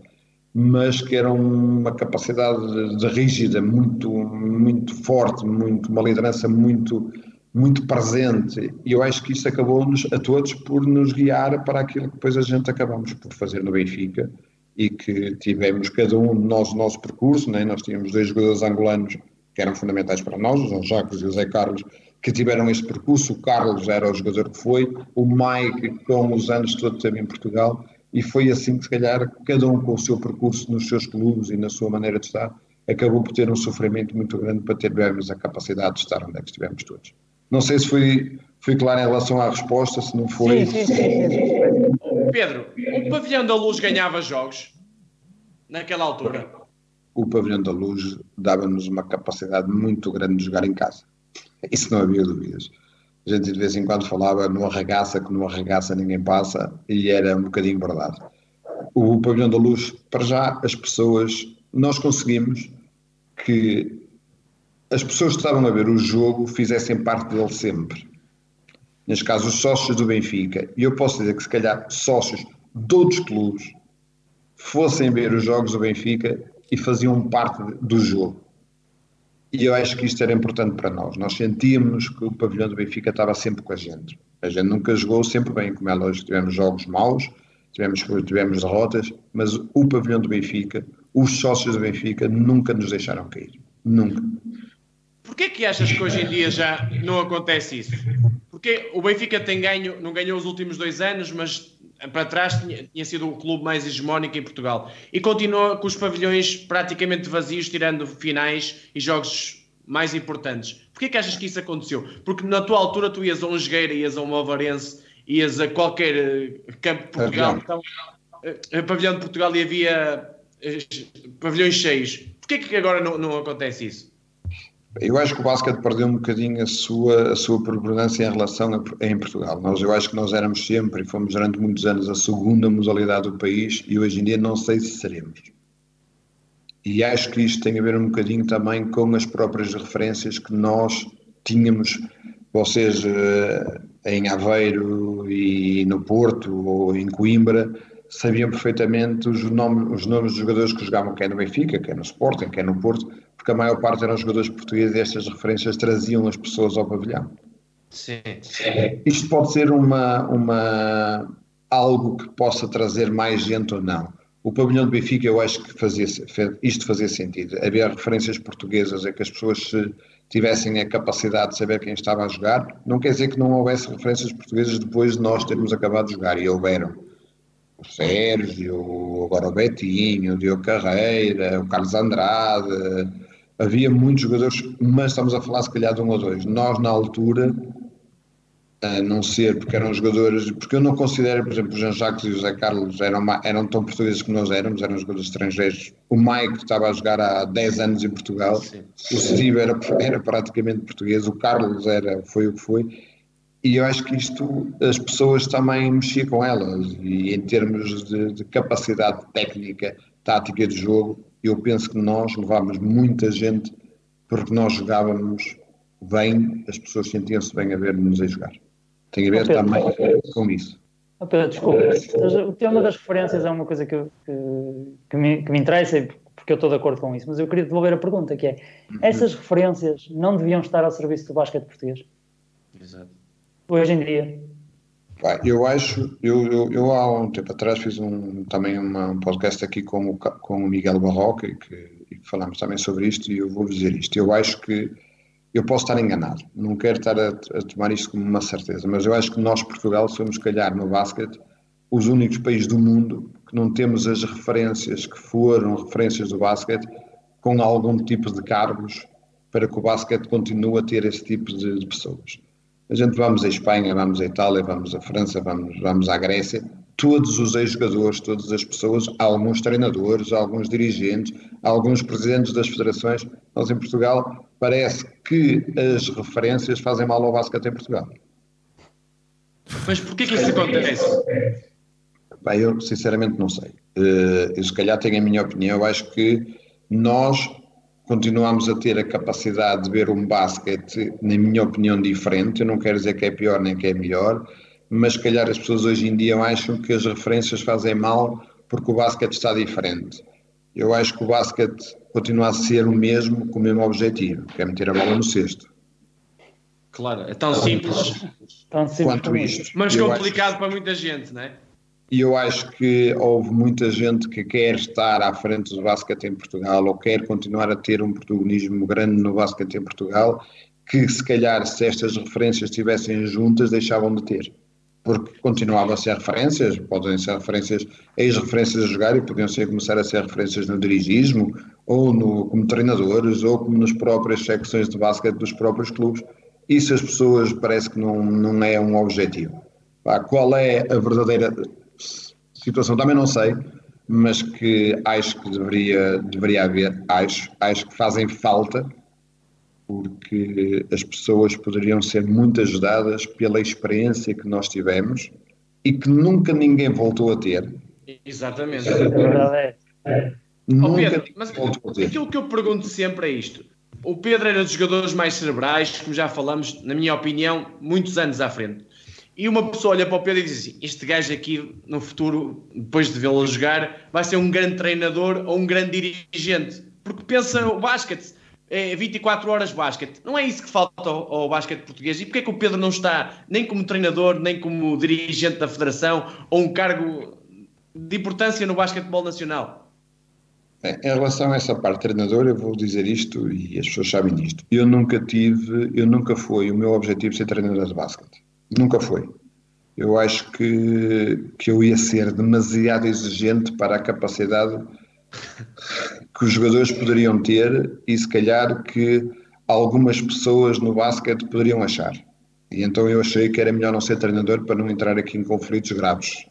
mas que era uma capacidade de, de rígida muito, muito forte, muito, uma liderança muito, muito presente. E eu acho que isso acabou-nos a todos por nos guiar para aquilo que depois a gente acabamos por fazer no Benfica e que tivemos cada um de nós o nosso percurso, né? nós tínhamos dois jogadores angolanos que eram fundamentais para nós, o João Jacques e o Zé Carlos, que tiveram este percurso. O Carlos era o jogador que foi, o Mike, com os anos todos teve em Portugal, e foi assim que, se calhar, cada um com o seu percurso nos seus clubes e na sua maneira de estar, acabou por ter um sofrimento muito grande para termos a capacidade de estar onde é que estivemos todos. Não sei se fui, fui claro em relação à resposta, se não foi. Sim, sim, sim. sim. Pedro, o Pavilhão da Luz ganhava jogos naquela altura? O Pavilhão da Luz dava-nos uma capacidade muito grande de jogar em casa. Isso não havia dúvidas. A gente de vez em quando falava no arregaça, que no arregaça ninguém passa, e era um bocadinho verdade. O Pavilhão da Luz, para já, as pessoas, nós conseguimos que as pessoas que estavam a ver o jogo fizessem parte dele sempre neste caso os sócios do Benfica, e eu posso dizer que se calhar sócios de outros clubes fossem ver os jogos do Benfica e faziam parte do jogo. E eu acho que isto era importante para nós. Nós sentíamos que o pavilhão do Benfica estava sempre com a gente. A gente nunca jogou sempre bem, como é lógico, tivemos jogos maus, tivemos, tivemos derrotas, mas o pavilhão do Benfica, os sócios do Benfica nunca nos deixaram cair. Nunca. Porquê que achas que hoje em dia já não acontece isso? Porque o Benfica tem ganho, não ganhou os últimos dois anos, mas para trás tinha, tinha, sido o clube mais hegemónico em Portugal. E continua com os pavilhões praticamente vazios, tirando finais e jogos mais importantes. Porquê que achas que isso aconteceu? Porque na tua altura tu ias a um Jogueira, ias a um Movarense, ias a qualquer eh, campo de Portugal, então, a pavilhão de Portugal e havia eh, pavilhões cheios. Porquê que agora não, não acontece isso? Eu acho que o basquete perdeu um bocadinho a sua, a sua preponderância em relação a, em Portugal. Nós, eu acho que nós éramos sempre e fomos durante muitos anos a segunda modalidade do país e hoje em dia não sei se seremos. E acho que isto tem a ver um bocadinho também com as próprias referências que nós tínhamos, vocês eh, em Aveiro e no Porto ou em Coimbra, sabiam perfeitamente os nomes, os nomes dos jogadores que jogavam, quer no Benfica, quer no Sporting, quer no Porto, porque a maior parte eram jogadores portugueses e estas referências traziam as pessoas ao pavilhão. Sim. Isto pode ser uma, uma, algo que possa trazer mais gente ou não. O pavilhão do Benfica, eu acho que fazia, isto fazia sentido. Havia referências portuguesas, é que as pessoas tivessem a capacidade de saber quem estava a jogar. Não quer dizer que não houvesse referências portuguesas depois de nós termos acabado de jogar, e houveram. O Sérgio, agora o Betinho, o Diogo Carreira, o Carlos Andrade, havia muitos jogadores, mas estamos a falar se calhar de um ou dois. Nós, na altura, a não ser porque eram jogadores, porque eu não considero, por exemplo, o Jean Jacques e o José Carlos eram, eram tão portugueses como nós éramos, eram jogadores estrangeiros. O Mike estava a jogar há 10 anos em Portugal, Sim. o Steve era, era praticamente português, o Carlos era, foi o que foi. E eu acho que isto, as pessoas também mexiam com elas, e em termos de, de capacidade técnica, tática de jogo, eu penso que nós levámos muita gente porque nós jogávamos bem, as pessoas sentiam-se bem a ver-nos a jogar. Tem a ver Pedro, também com isso. Oh Pedro, desculpa, o tema das referências é uma coisa que, que, que, me, que me interessa porque eu estou de acordo com isso, mas eu queria devolver a pergunta que é, uhum. essas referências não deviam estar ao serviço do basquete português? Exato. Hoje em dia? Eu acho, eu, eu, eu, há um tempo atrás fiz um, também uma, um podcast aqui com o, com o Miguel Barroca e que, e falamos também sobre isto e eu vou dizer isto. Eu acho que eu posso estar enganado, não quero estar a, a, tomar isto como uma certeza, mas eu acho que nós, Portugal, somos, calhar, no basquete, os únicos países do mundo que não temos as referências que foram referências do basquete com algum tipo de cargos para que o basquete continue a ter esse tipo de, de pessoas. A gente vamos à Espanha, vamos à Itália, vamos à França, vamos, vamos à Grécia, todos os ex-jogadores, todas as pessoas, alguns treinadores, alguns dirigentes, alguns presidentes das federações, nós em Portugal, parece que as referências fazem mal ao basquete em Portugal. Mas porquê que isso acontece? Bem, eu sinceramente não sei. Eh, eu se calhar tenho a minha opinião, eu acho que nós continuamos a ter a capacidade de ver um basquete, na minha opinião, diferente. Eu não quero dizer que é pior nem que é melhor, mas se calhar as pessoas hoje em dia acham que as referências fazem mal porque o basquete está diferente. Eu acho que o basquete continua a ser o mesmo, com o mesmo objetivo, que é meter a bola no cesto. Claro, é tão simples. Tão simples quanto isto. Mas complicado acho... para muita gente, não é? E eu acho que houve muita gente que quer estar à frente do basquete em Portugal ou quer continuar a ter um protagonismo grande no basquete em Portugal, que se calhar se estas referências estivessem juntas deixavam de ter. Porque continuavam a ser referências, podem ser referências, ex-referências a jogar e podiam ser começar a ser referências no dirigismo, ou no, como treinadores, ou como nas próprias secções de basquete dos próprios clubes. Isso as pessoas parece que não, não é um objetivo. qual é a verdadeira situação também não sei, mas que acho que deveria, deveria haver, acho, acho que fazem falta, porque as pessoas poderiam ser muito ajudadas pela experiência que nós tivemos e que nunca ninguém voltou a ter. Exatamente. É é. Nunca oh Pedro, mas aquilo que eu pergunto sempre é isto. O Pedro era dos jogadores mais cerebrais, como já falamos, na minha opinião, muitos anos à frente. E uma pessoa olha para o Pedro e diz assim: Este gajo aqui, no futuro, depois de vê-lo jogar, vai ser um grande treinador ou um grande dirigente. Porque pensa o basquete, é 24 horas basquete. Não é isso que falta ao, ao basquete português. E porquê é que o Pedro não está nem como treinador, nem como dirigente da federação ou um cargo de importância no basquetebol nacional? Em relação a essa parte treinador, eu vou dizer isto e as pessoas sabem isto. Eu nunca tive, eu nunca fui, o meu objetivo ser treinador de basquete. Nunca foi. Eu acho que, que eu ia ser demasiado exigente para a capacidade que os jogadores poderiam ter e se calhar que algumas pessoas no basquete poderiam achar. E então eu achei que era melhor não ser treinador para não entrar aqui em conflitos graves.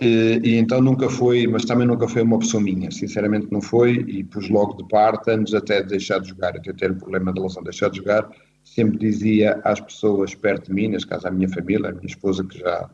E, e, então nunca foi, mas também nunca foi uma opção minha, sinceramente não foi, e pus logo de parte, antes até de deixar de jogar, até ter o problema da lesão, deixar de jogar, sempre dizia às pessoas perto de mim, neste caso à minha família, a minha esposa que já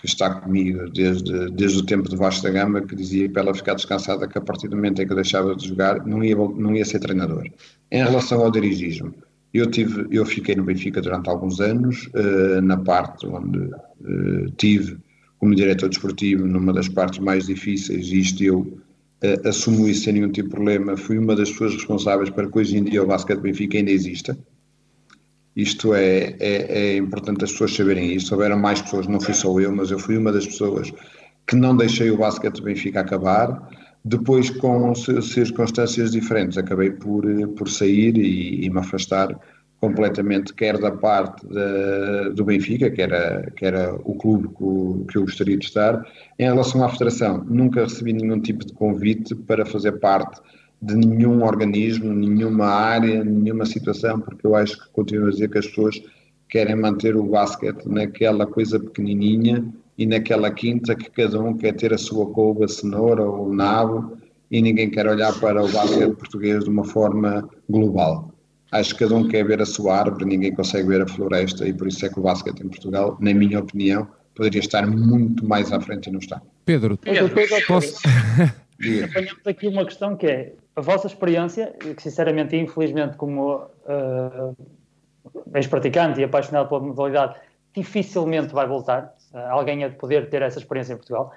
que está comigo desde, desde o tempo de Vasco da Gama, que dizia para ela ficar descansada que a partir do momento em que eu deixava de jogar não ia, não ia ser treinador. Em relação ao dirigismo, eu, tive, eu fiquei no Benfica durante alguns anos, uh, na parte onde uh, tive como diretor desportivo, numa das partes mais difíceis, e isto eu uh, assumo isso sem nenhum tipo de problema, fui uma das pessoas responsáveis para que hoje em dia o basquete Benfica ainda exista. Isto é, é, é, importante as pessoas saberem isso. Houveram mais pessoas, não fui só eu, mas eu fui uma das pessoas que não deixei o basquete do Benfica acabar. Depois, com circunstâncias diferentes, acabei por, por sair e, e me afastar completamente, quer da parte do Benfica, que era, que era o clube que, que eu gostaria de estar. Em relação à Federação, nunca recebi nenhum tipo de convite para fazer parte de nenhum organismo, nenhuma área, nenhuma situação, porque eu acho que continuo a dizer que as pessoas querem manter o basquete naquela coisa pequenininha e naquela quinta que cada um quer ter a sua couve, a cenoura ou o nabo e ninguém quer olhar para o basquete português de uma forma global. Acho que cada um quer ver a sua árvore, ninguém consegue ver a floresta e por isso é que o basquete em Portugal, na minha opinião, poderia estar muito mais à frente e não está. Pedro, Pedro posso... [laughs] Apanhamos aqui uma questão que é a vossa experiência, que sinceramente e infelizmente como uh, ex-praticante e apaixonado pela modalidade, dificilmente vai voltar. Uh, alguém a de poder ter essa experiência em Portugal.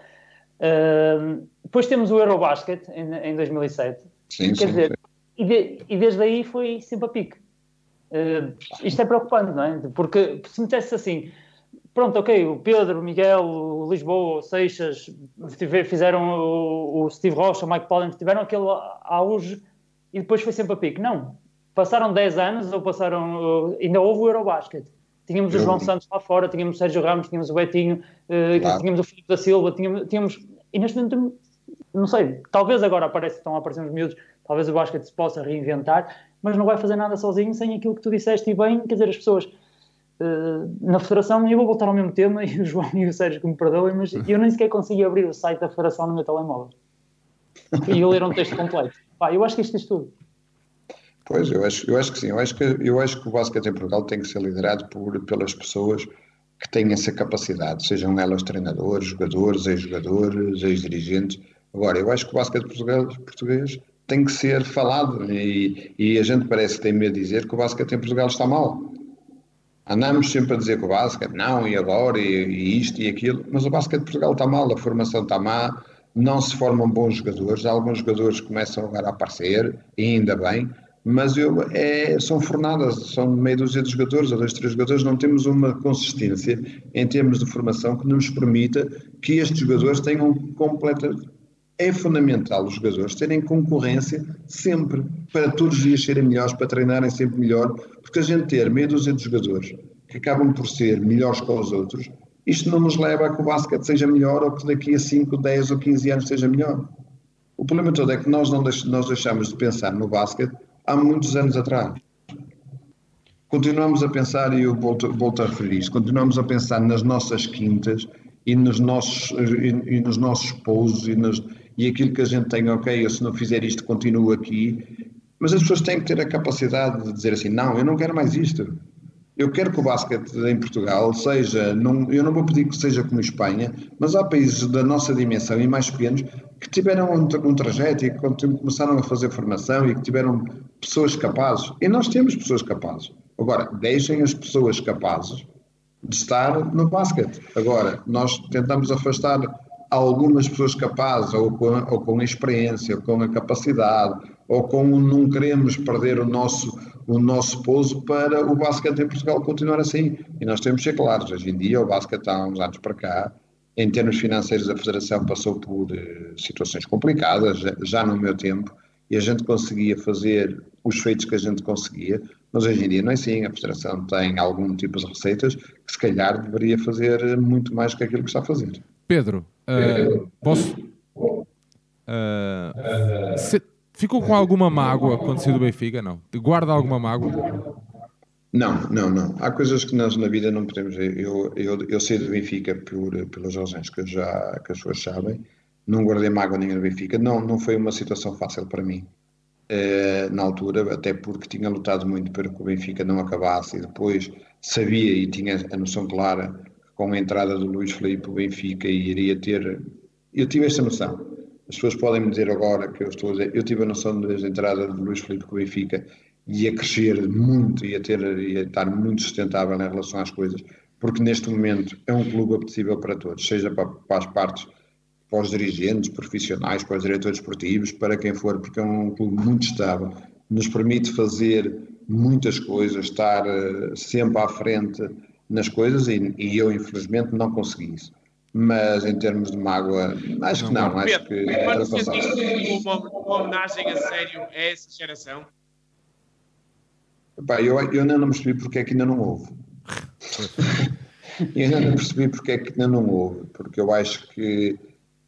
Uh, depois temos o Eurobasket em, em 2007. Sim, Quer sim, dizer, sim. E, de, e, desde aí foi sempre a pique. Uh, isto é preocupante, não é? Porque se me dissesse assim, pronto, ok, o Pedro, o Miguel, o Lisboa, o Seixas fizeram o, o Steve Rocha, o Mike Pollen, tiveram aquele auge e depois foi sempre a pique. Não, passaram 10 anos ou passaram, ainda houve o Eurobasket. Tínhamos o João Santos lá fora, tínhamos o Sérgio Ramos, tínhamos o Betinho, uh, claro. tínhamos o Filipe da Silva, tínhamos, tínhamos, e neste momento, não sei, talvez agora apareça, estão a aparecer uns miúdos, talvez o basquete se possa reinventar, mas não vai fazer nada sozinho sem aquilo que tu disseste e bem, quer dizer, as pessoas eh, na Federação, eu vou voltar ao mesmo tema [laughs] e o João e o Sérgio que me perdoem, mas [laughs] eu nem sequer consegui abrir o site da Federação no meu telemóvel e ler um texto completo. Pá, eu acho que isto diz tudo. Pois, eu acho, eu acho que sim. Eu acho que, eu acho que o basquete em Portugal tem que ser liderado por, pelas pessoas que têm essa capacidade, sejam elas treinadores, jogadores, ex-jogadores, ex-dirigentes. Agora, eu acho que o basquete português, português tem que ser falado e, e a gente parece que tem medo de dizer que o basquete em Portugal está mal. Andamos sempre a dizer que o basquete não, e agora, e, e, isto e aquilo, mas o basquete de Portugal está mal, a formação está má, não se formam bons jogadores, alguns jogadores começam agora a aparecer, ainda bem, mas eu, é, são fornadas, são meia dúzia de jogadores, ou dois, três jogadores, não temos uma consistência em termos de formação que nos permita que estes jogadores tenham completa. É fundamental os jogadores terem concorrência sempre, para todos os dias serem melhores, para treinarem sempre melhor, porque a gente ter meia dúzia de jogadores que acabam por ser melhores que os outros, isto não nos leva a que o basquete seja melhor ou que daqui a 5, 10 ou 15 anos seja melhor. O problema todo é que nós não deix nós deixamos de pensar no basquete há muitos anos atrás. Continuamos a pensar, e eu volto, volto a referir continuamos a pensar nas nossas quintas e nos nossos, e, e nos nossos pousos e, nos, e aquilo que a gente tem, ok, eu se não fizer isto continuo aqui, mas as pessoas têm que ter a capacidade de dizer assim, não, eu não quero mais isto. Eu quero que o basquete em Portugal seja, eu não vou pedir que seja como Espanha, mas há países da nossa dimensão e mais pequenos que tiveram um, um trajeto e que começaram a fazer formação e que tiveram pessoas capazes. E nós temos pessoas capazes. Agora, deixem as pessoas capazes de estar no basquete. Agora, nós tentamos afastar algumas pessoas capazes, ou com, ou com a experiência, ou com a capacidade, ou com não queremos perder o nosso, o nosso pouso para o basquete em Portugal continuar assim. E nós temos que ser claros, hoje em dia o basquete há uns anos para cá, em termos financeiros a Federação passou por uh, situações complicadas, já, já no meu tempo, e a gente conseguia fazer os feitos que a gente conseguia, mas hoje em dia não é assim, a Federação tem algum tipo de receitas que se calhar deveria fazer muito mais que aquilo que está a fazer. Pedro, uh, posso. Uh, se, ficou com alguma mágoa quando saiu do Benfica? Não. Guarda alguma mágoa? Não, não, não. Há coisas que nós na vida não podemos. Eu, eu, eu sei do Benfica por, pelas razões que, já, que as pessoas sabem. Não guardei mágoa nenhuma do Benfica. Não, não foi uma situação fácil para mim. Uh, na altura, até porque tinha lutado muito para que o Benfica não acabasse e depois sabia e tinha a noção clara com a entrada do Luís Felipe, o Benfica iria ter. Eu tive esta noção. As pessoas podem me dizer agora que eu estou a dizer. Eu tive a noção desde a entrada do Luís Felipe com o Benfica ia crescer muito, ia, ter, ia estar muito sustentável em relação às coisas, porque neste momento é um clube apetecível para todos, seja para, para as partes, para os dirigentes profissionais, para os diretores esportivos, para quem for, porque é um clube muito estável, nos permite fazer muitas coisas, estar uh, sempre à frente nas coisas e, e, eu infelizmente não consegui isso. Mas em termos de mágoa, acho que não, acho que. Quando sentiste uma, uma homenagem a sério a essa geração? Epá, eu, eu ainda não percebi porque é que ainda não houve. [laughs] eu ainda não percebi porque é que ainda não houve, porque eu acho que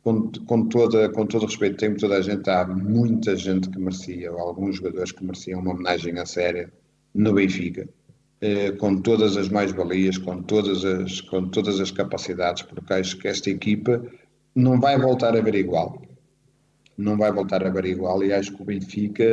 com, com, toda, com todo respeito, tem toda a gente, há muita gente que merecia, ou alguns jogadores que mereciam uma homenagem a séria no Benfica. Eh, com todas as mais-valias, com, todas as, com todas as capacidades, porque acho que esta equipa não vai voltar a ver igual. Não vai voltar a ver igual e acho que o Benfica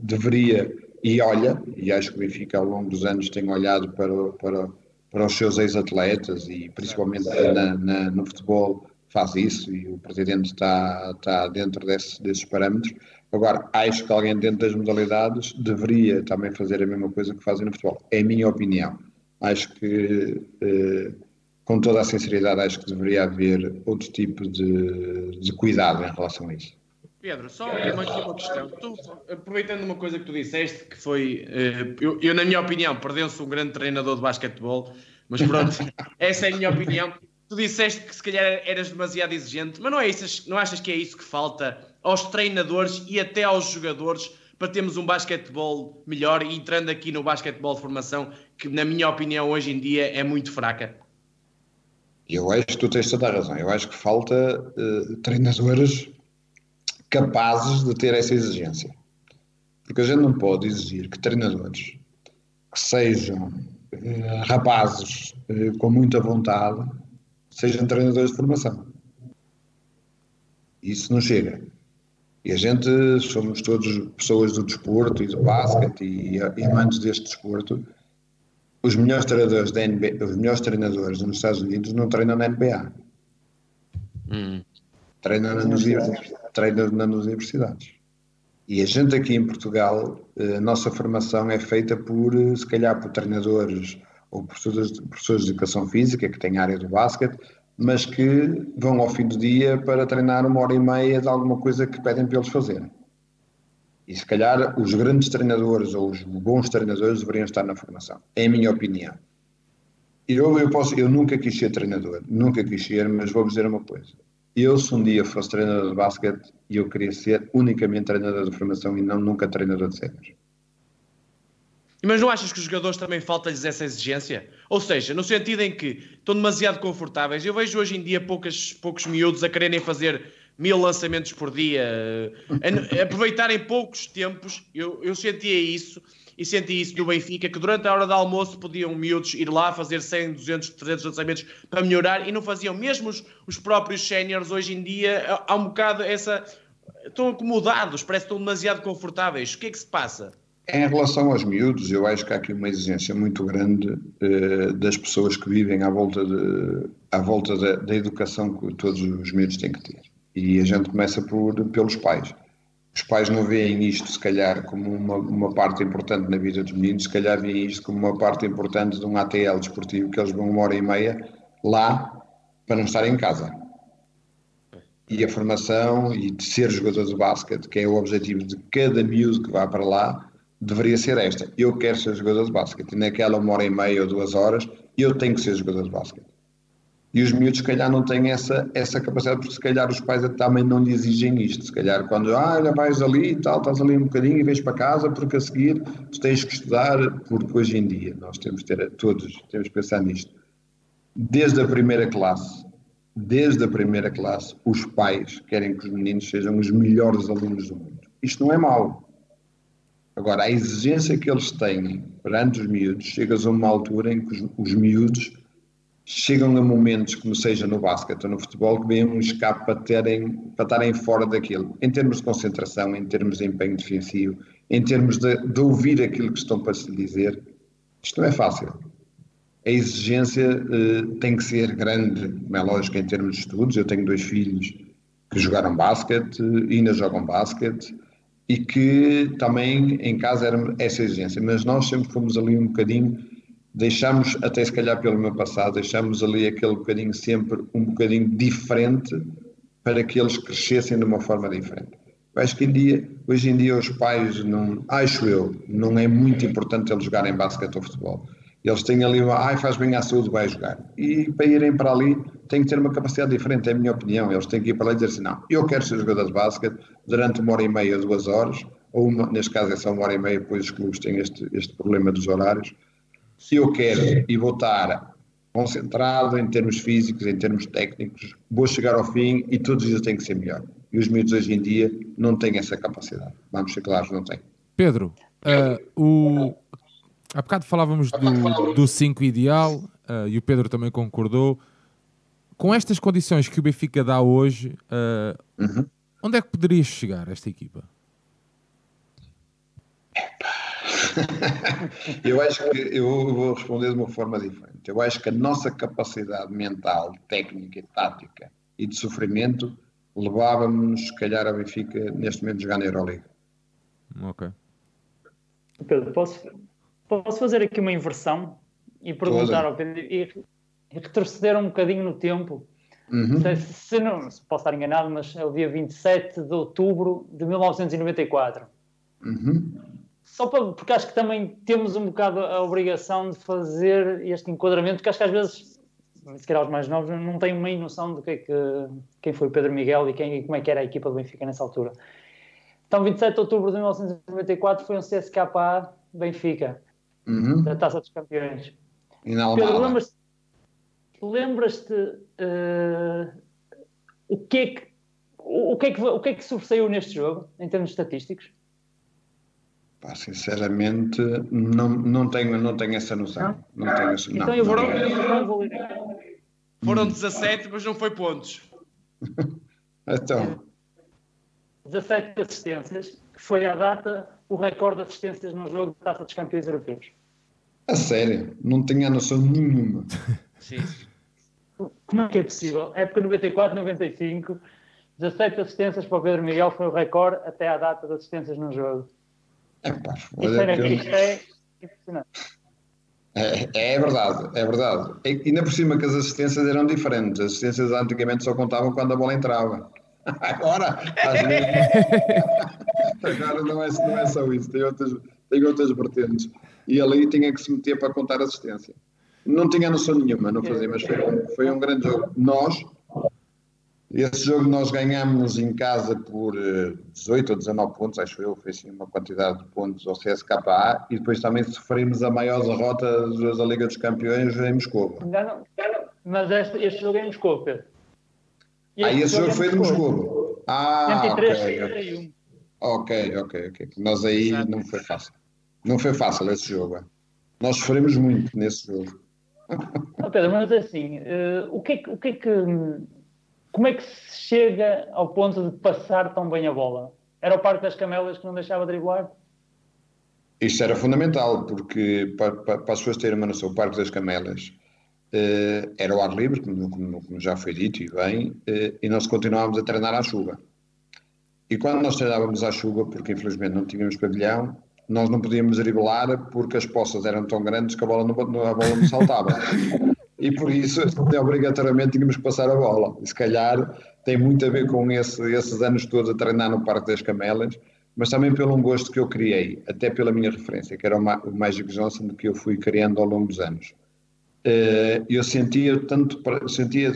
deveria, e olha, e acho que o Benfica ao longo dos anos tem olhado para, para, para os seus ex-atletas e principalmente na, na, no futebol faz isso e o Presidente está, está dentro desse, desses parâmetros Agora, acho que alguém dentro das modalidades deveria também fazer a mesma coisa que fazem no futebol. É a minha opinião. Acho que, eh, com toda a sinceridade, acho que deveria haver outro tipo de, de cuidado em relação a isso. Pedro, só uma, aqui uma questão. Tu, aproveitando uma coisa que tu disseste, que foi, eh, eu, eu, na minha opinião, perdeu-se um grande treinador de basquetebol, mas pronto, [laughs] essa é a minha opinião. Tu disseste que se calhar eras demasiado exigente, mas não é isso, não achas que é isso que falta aos treinadores e até aos jogadores para termos um basquetebol melhor e entrando aqui no basquetebol de formação, que na minha opinião hoje em dia é muito fraca? Eu acho que tu tens toda a razão. Eu acho que falta uh, treinadores capazes de ter essa exigência. Porque a gente não pode exigir que treinadores que sejam uh, rapazes uh, com muita vontade sejam treinadores de formação. Isso não chega. E a gente somos todos pessoas do desporto e do basquete e, e amantes deste desporto. Os melhores treinadores da NBA, os melhores treinadores nos Estados Unidos não treinam na NBA. Hum. Treinam, nas, treinam nas universidades. E a gente aqui em Portugal, eh, a nossa formação é feita por, eh, se calhar, por treinadores ou professores, professores de educação física que têm a área do basquete, mas que vão ao fim do dia para treinar uma hora e meia de alguma coisa que pedem para eles fazerem. E se calhar os grandes treinadores ou os bons treinadores deveriam estar na formação. É a minha opinião. Eu, eu, posso, eu nunca quis ser treinador, nunca quis ser, mas vou dizer uma coisa. Eu, se um dia fosse treinador de basquete, eu queria ser unicamente treinador de formação e não nunca treinador de séniores. Mas não achas que os jogadores também falta-lhes essa exigência? Ou seja, no sentido em que estão demasiado confortáveis. Eu vejo hoje em dia poucos miúdos a quererem fazer mil lançamentos por dia, a, a aproveitarem poucos tempos. Eu, eu sentia isso e senti isso do Benfica, que durante a hora do almoço podiam miúdos ir lá fazer 100, 200, 300 lançamentos para melhorar e não faziam. Mesmo os, os próprios séniores hoje em dia, há um bocado essa... Estão acomodados, parece que estão demasiado confortáveis. O que é que se passa? Em relação aos miúdos, eu acho que há aqui uma exigência muito grande uh, das pessoas que vivem à volta, de, à volta da, da, educação que todos os miúdos têm que ter. E a gente começa por, pelos pais. Os pais não veem isto, se calhar, como uma, uma parte importante na vida dos meninos, se calhar veem isto como uma parte importante de um ATL desportivo, que eles vão uma hora e meia lá para não estar em casa. E a formação e de ser jogador de basquete, que é o objetivo de cada miúdo que vá para lá, deveria ser esta. Eu quero ser jogador de basquete. E naquela uma hora e meia ou duas horas, eu tenho que ser jogador de basquete. E os miúdos, se calhar, não têm essa, essa capacidade, porque se calhar os pais também não lhe exigem isto. Se calhar, quando, ah, vais ali e tal, estás ali um bocadinho e vais para casa, porque a seguir tu tens que estudar, porque hoje em dia nós temos que ter, todos, temos que pensar nisto. Desde a primeira classe, desde a primeira classe, os pais querem que os meninos sejam os melhores alunos do mundo. Isto não é mau. Agora, a exigência que eles têm perante os miúdos, chegas a uma altura em que os, os miúdos chegam a momentos, como seja no basquete ou no futebol, que vêm um escape para, terem, para estarem fora daquilo, em termos de concentração, em termos de empenho defensivo, em termos de, de ouvir aquilo que estão para se dizer. Isto não é fácil. A exigência uh, tem que ser grande, como é lógico, em termos de estudos. Eu tenho dois filhos que jogaram basquete, ainda jogam basquete, e que também em casa era essa exigência, mas nós sempre fomos ali um bocadinho, deixamos, até se calhar pelo meu passado, deixamos ali aquele bocadinho sempre um bocadinho diferente para que eles crescessem de uma forma diferente. Acho que em dia, hoje em dia os pais, não, acho eu, não é muito importante eles jogarem basquete ou futebol. Eles têm ali uma, ai, faz bem à saúde, vai jogar. E para irem para ali, têm que ter uma capacidade diferente, é a minha opinião. Eles têm que ir para lá e dizer assim: não, eu quero ser jogador de basquete durante uma hora e meia, duas horas, ou uma, neste caso é só uma hora e meia, pois os clubes têm este, este problema dos horários. Se eu quero e vou estar concentrado em termos físicos, em termos técnicos, vou chegar ao fim e todos os dias tem que ser melhor. E os miúdos hoje em dia não têm essa capacidade. Vamos ser claros, não têm. Pedro, uh, o, Há bocado falávamos do 5 ideal uh, e o Pedro também concordou. Com estas condições que o Benfica dá hoje, uh, uhum. onde é que poderia chegar esta equipa? [laughs] eu acho que eu vou responder de uma forma diferente. Eu acho que a nossa capacidade mental, técnica e tática e de sofrimento levava-nos, se calhar, a Benfica neste momento jogar na Euroliga. Ok. Pedro, posso, Posso fazer aqui uma inversão e perguntar ao Pedro e, retroceder um bocadinho no tempo. Uhum. Se, se, não, se posso estar enganado, mas é o dia 27 de outubro de 1994. Uhum. Só para, porque acho que também temos um bocado a obrigação de fazer este enquadramento, porque acho que às vezes, se calhar os mais novos, não têm meio noção do que é que, quem foi o Pedro Miguel e, quem, e como é que era a equipa do Benfica nessa altura. Então, 27 de outubro de 1994 foi um CSKA Benfica uhum. da Taça dos Campeões. Pedro, lembras-te lembras uh, o, que é que, o, que é que, o que é que sobressaiu neste jogo, em termos estatísticos? Pá, sinceramente, não, não, tenho, não tenho essa noção. Não, não tenho essa, então não, eu vou, não vou Foram 17, mas não foi pontos. [laughs] então. 17 assistências, que foi a data o recorde de assistências no jogo da Taça dos Campeões Europeus. A sério? Não tinha noção nenhuma. [laughs] Sim. Como é que é possível? Época 94-95, 17 assistências para o Pedro Miguel foi o recorde até à data de assistências no jogo. É pá, Isso, é, que... isto é impressionante. É, é verdade, é verdade. E ainda por cima que as assistências eram diferentes. As assistências antigamente só contavam quando a bola entrava. [laughs] Agora, às [laughs] vezes, agora não, é, não é só isso, tem outras, tem outras vertentes. E ali tinha que se meter para contar assistência. Não tinha noção nenhuma, não fazia, mas foi, foi um grande jogo. Nós, esse jogo nós ganhamos em casa por 18 eh, ou 19 pontos, acho eu, foi assim uma quantidade de pontos ao CSKA e depois também sofremos a maior derrota da Liga dos Campeões em Moscou. Mas este, este jogo é em Moscou, Pedro. ah, esse jogo, jogo foi de Moscou. Ah, 73, ok, ok, ok, ok. Nós aí Exato. não foi fácil. Não foi fácil esse jogo. Nós sofremos muito nesse jogo. Oh, Pedro, mas assim, uh, o, que é que, o que é que como é que se chega ao ponto de passar tão bem a bola? Era o Parque das Camelas que não deixava driblar? Isto era fundamental, porque para, para, para as pessoas terem uma noção, o Parque das Camelas eh, era o ar livre, como, como, como, já foi dito e bem, eh, e nós continuávamos a treinar à chuva. E quando nós treinávamos à chuva, porque infelizmente não tínhamos pavilhão, nós não podíamos driblar porque as poças eram tão grandes que a bola não, a bola não saltava. e por isso [laughs] obrigatoriamente tínhamos que passar a bola. E se calhar tem muito a ver com esse, esses anos todos a treinar no Parque das Camelas, mas também pelo um gosto que eu criei, até pela minha referência, que era o Magic Johnson, que eu fui criando ao longo dos anos. Eh, eu sentia tanto, sentia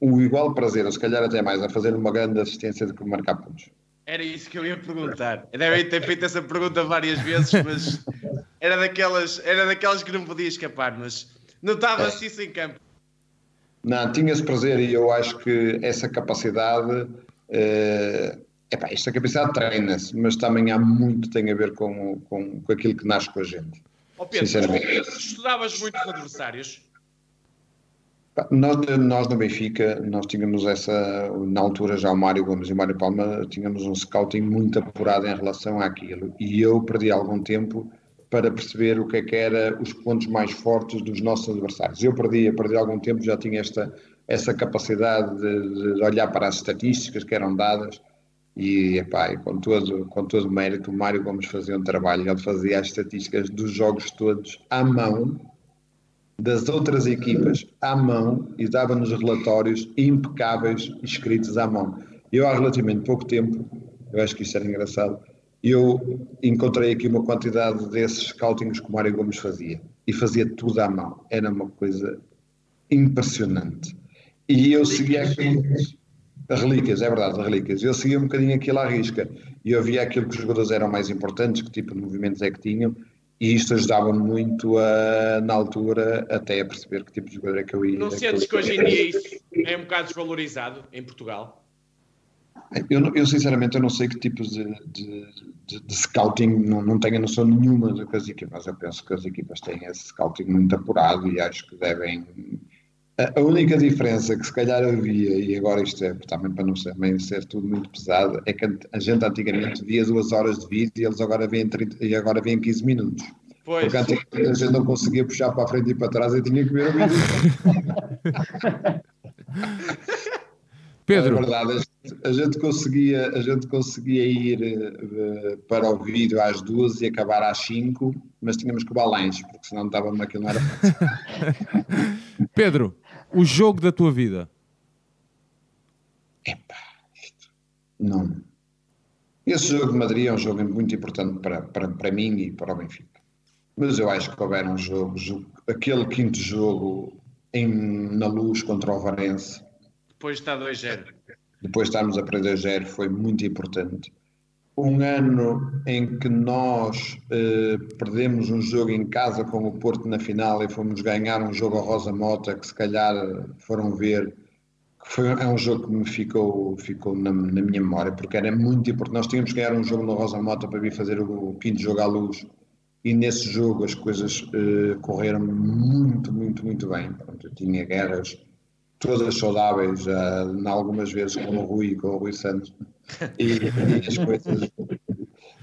o igual prazer, ou se calhar até mais, a fazer uma grande assistência do que marcar pontos. Era isso que eu ia perguntar. Devem ter feito essa pergunta várias vezes, mas era daquelas, era daquelas que não podia escapar, mas Notava-se isso em campo. Não, tinha esse prazer e eu acho que essa capacidade. Uh, epá, esta capacidade treina-se, mas também há muito tem a ver com, com, com aquilo que nasce com a gente. Oh Pedro, sinceramente. estudavas muito os adversários? Nós, nós no Benfica, nós tínhamos essa, na altura já o Mário Gomes e o Mário Palma, tínhamos um scouting muito apurado em relação àquilo. E eu perdi algum tempo para perceber o que é que era os pontos mais fortes dos nossos adversários. Eu perdi, perdi algum tempo, já tinha esta, essa capacidade de, de olhar para as estatísticas que eram dadas e, epá, com, todo, com todo o mérito, o Mário Gomes fazia um trabalho, ele fazia as estatísticas dos jogos todos à mão, das outras equipas à mão e dava-nos relatórios impecáveis escritos à mão. Eu há relativamente pouco tempo, eu acho que isso era engraçado, eu encontrei aqui uma quantidade desses scoutings que o Mário Gomes fazia e fazia tudo à mão. Era uma coisa impressionante. E eu seguia aquilo. Relíquias, é verdade, relíquias. Eu seguia um bocadinho aquilo à risca e eu via aquilo que os jogadores eram mais importantes, que tipo de movimentos é que tinham, e isto ajudava muito a, na altura até a perceber que tipo de jogador é que eu ia. Não sentes que hoje em dia isso é um bocado desvalorizado em Portugal? Eu, eu, sinceramente eu não sei que tipos de, de, de, de scouting, não, não tenho noção nenhuma do que as equipas. Eu penso que as equipas têm esse scouting muito apurado e acho que devem. A, a única diferença que se calhar havia, e agora isto é também para não ser, ser tudo muito pesado, é que a gente antigamente via duas horas de vídeo e eles agora vêm 30, e agora vêm 15 minutos. Pois. Porque antigamente a gente não conseguia puxar para a frente e para trás e tinha que ver o vídeo. [laughs] Pedro. É verdade, a gente conseguia, a gente conseguia ir uh, para o vídeo às duas e acabar às cinco, mas tínhamos que balanço, porque senão estava naquilo não era [laughs] fácil. Pedro, o jogo da tua vida? Epá, isto. Não. Esse jogo de Madrid é um jogo muito importante para, para, para mim e para o Benfica. Mas eu acho que houver um jogo, aquele quinto jogo em, na luz contra o Varense, depois está 2-0. Depois de estarmos a perder 0 foi muito importante. Um ano em que nós eh, perdemos um jogo em casa com o Porto na final e fomos ganhar um jogo ao Rosa Mota, que se calhar foram ver, foi, é um jogo que me ficou, ficou na, na, minha memória, porque era muito importante. Nós tínhamos que ganhar um jogo no Rosa Mota para vir fazer o, o quinto jogo à luz e nesse jogo as coisas eh, correram muito, muito, muito bem. Pronto, eu tinha guerras todas saudáveis, uh, algumas vezes com o Rui e com o Rui Santos. E, e, as coisas,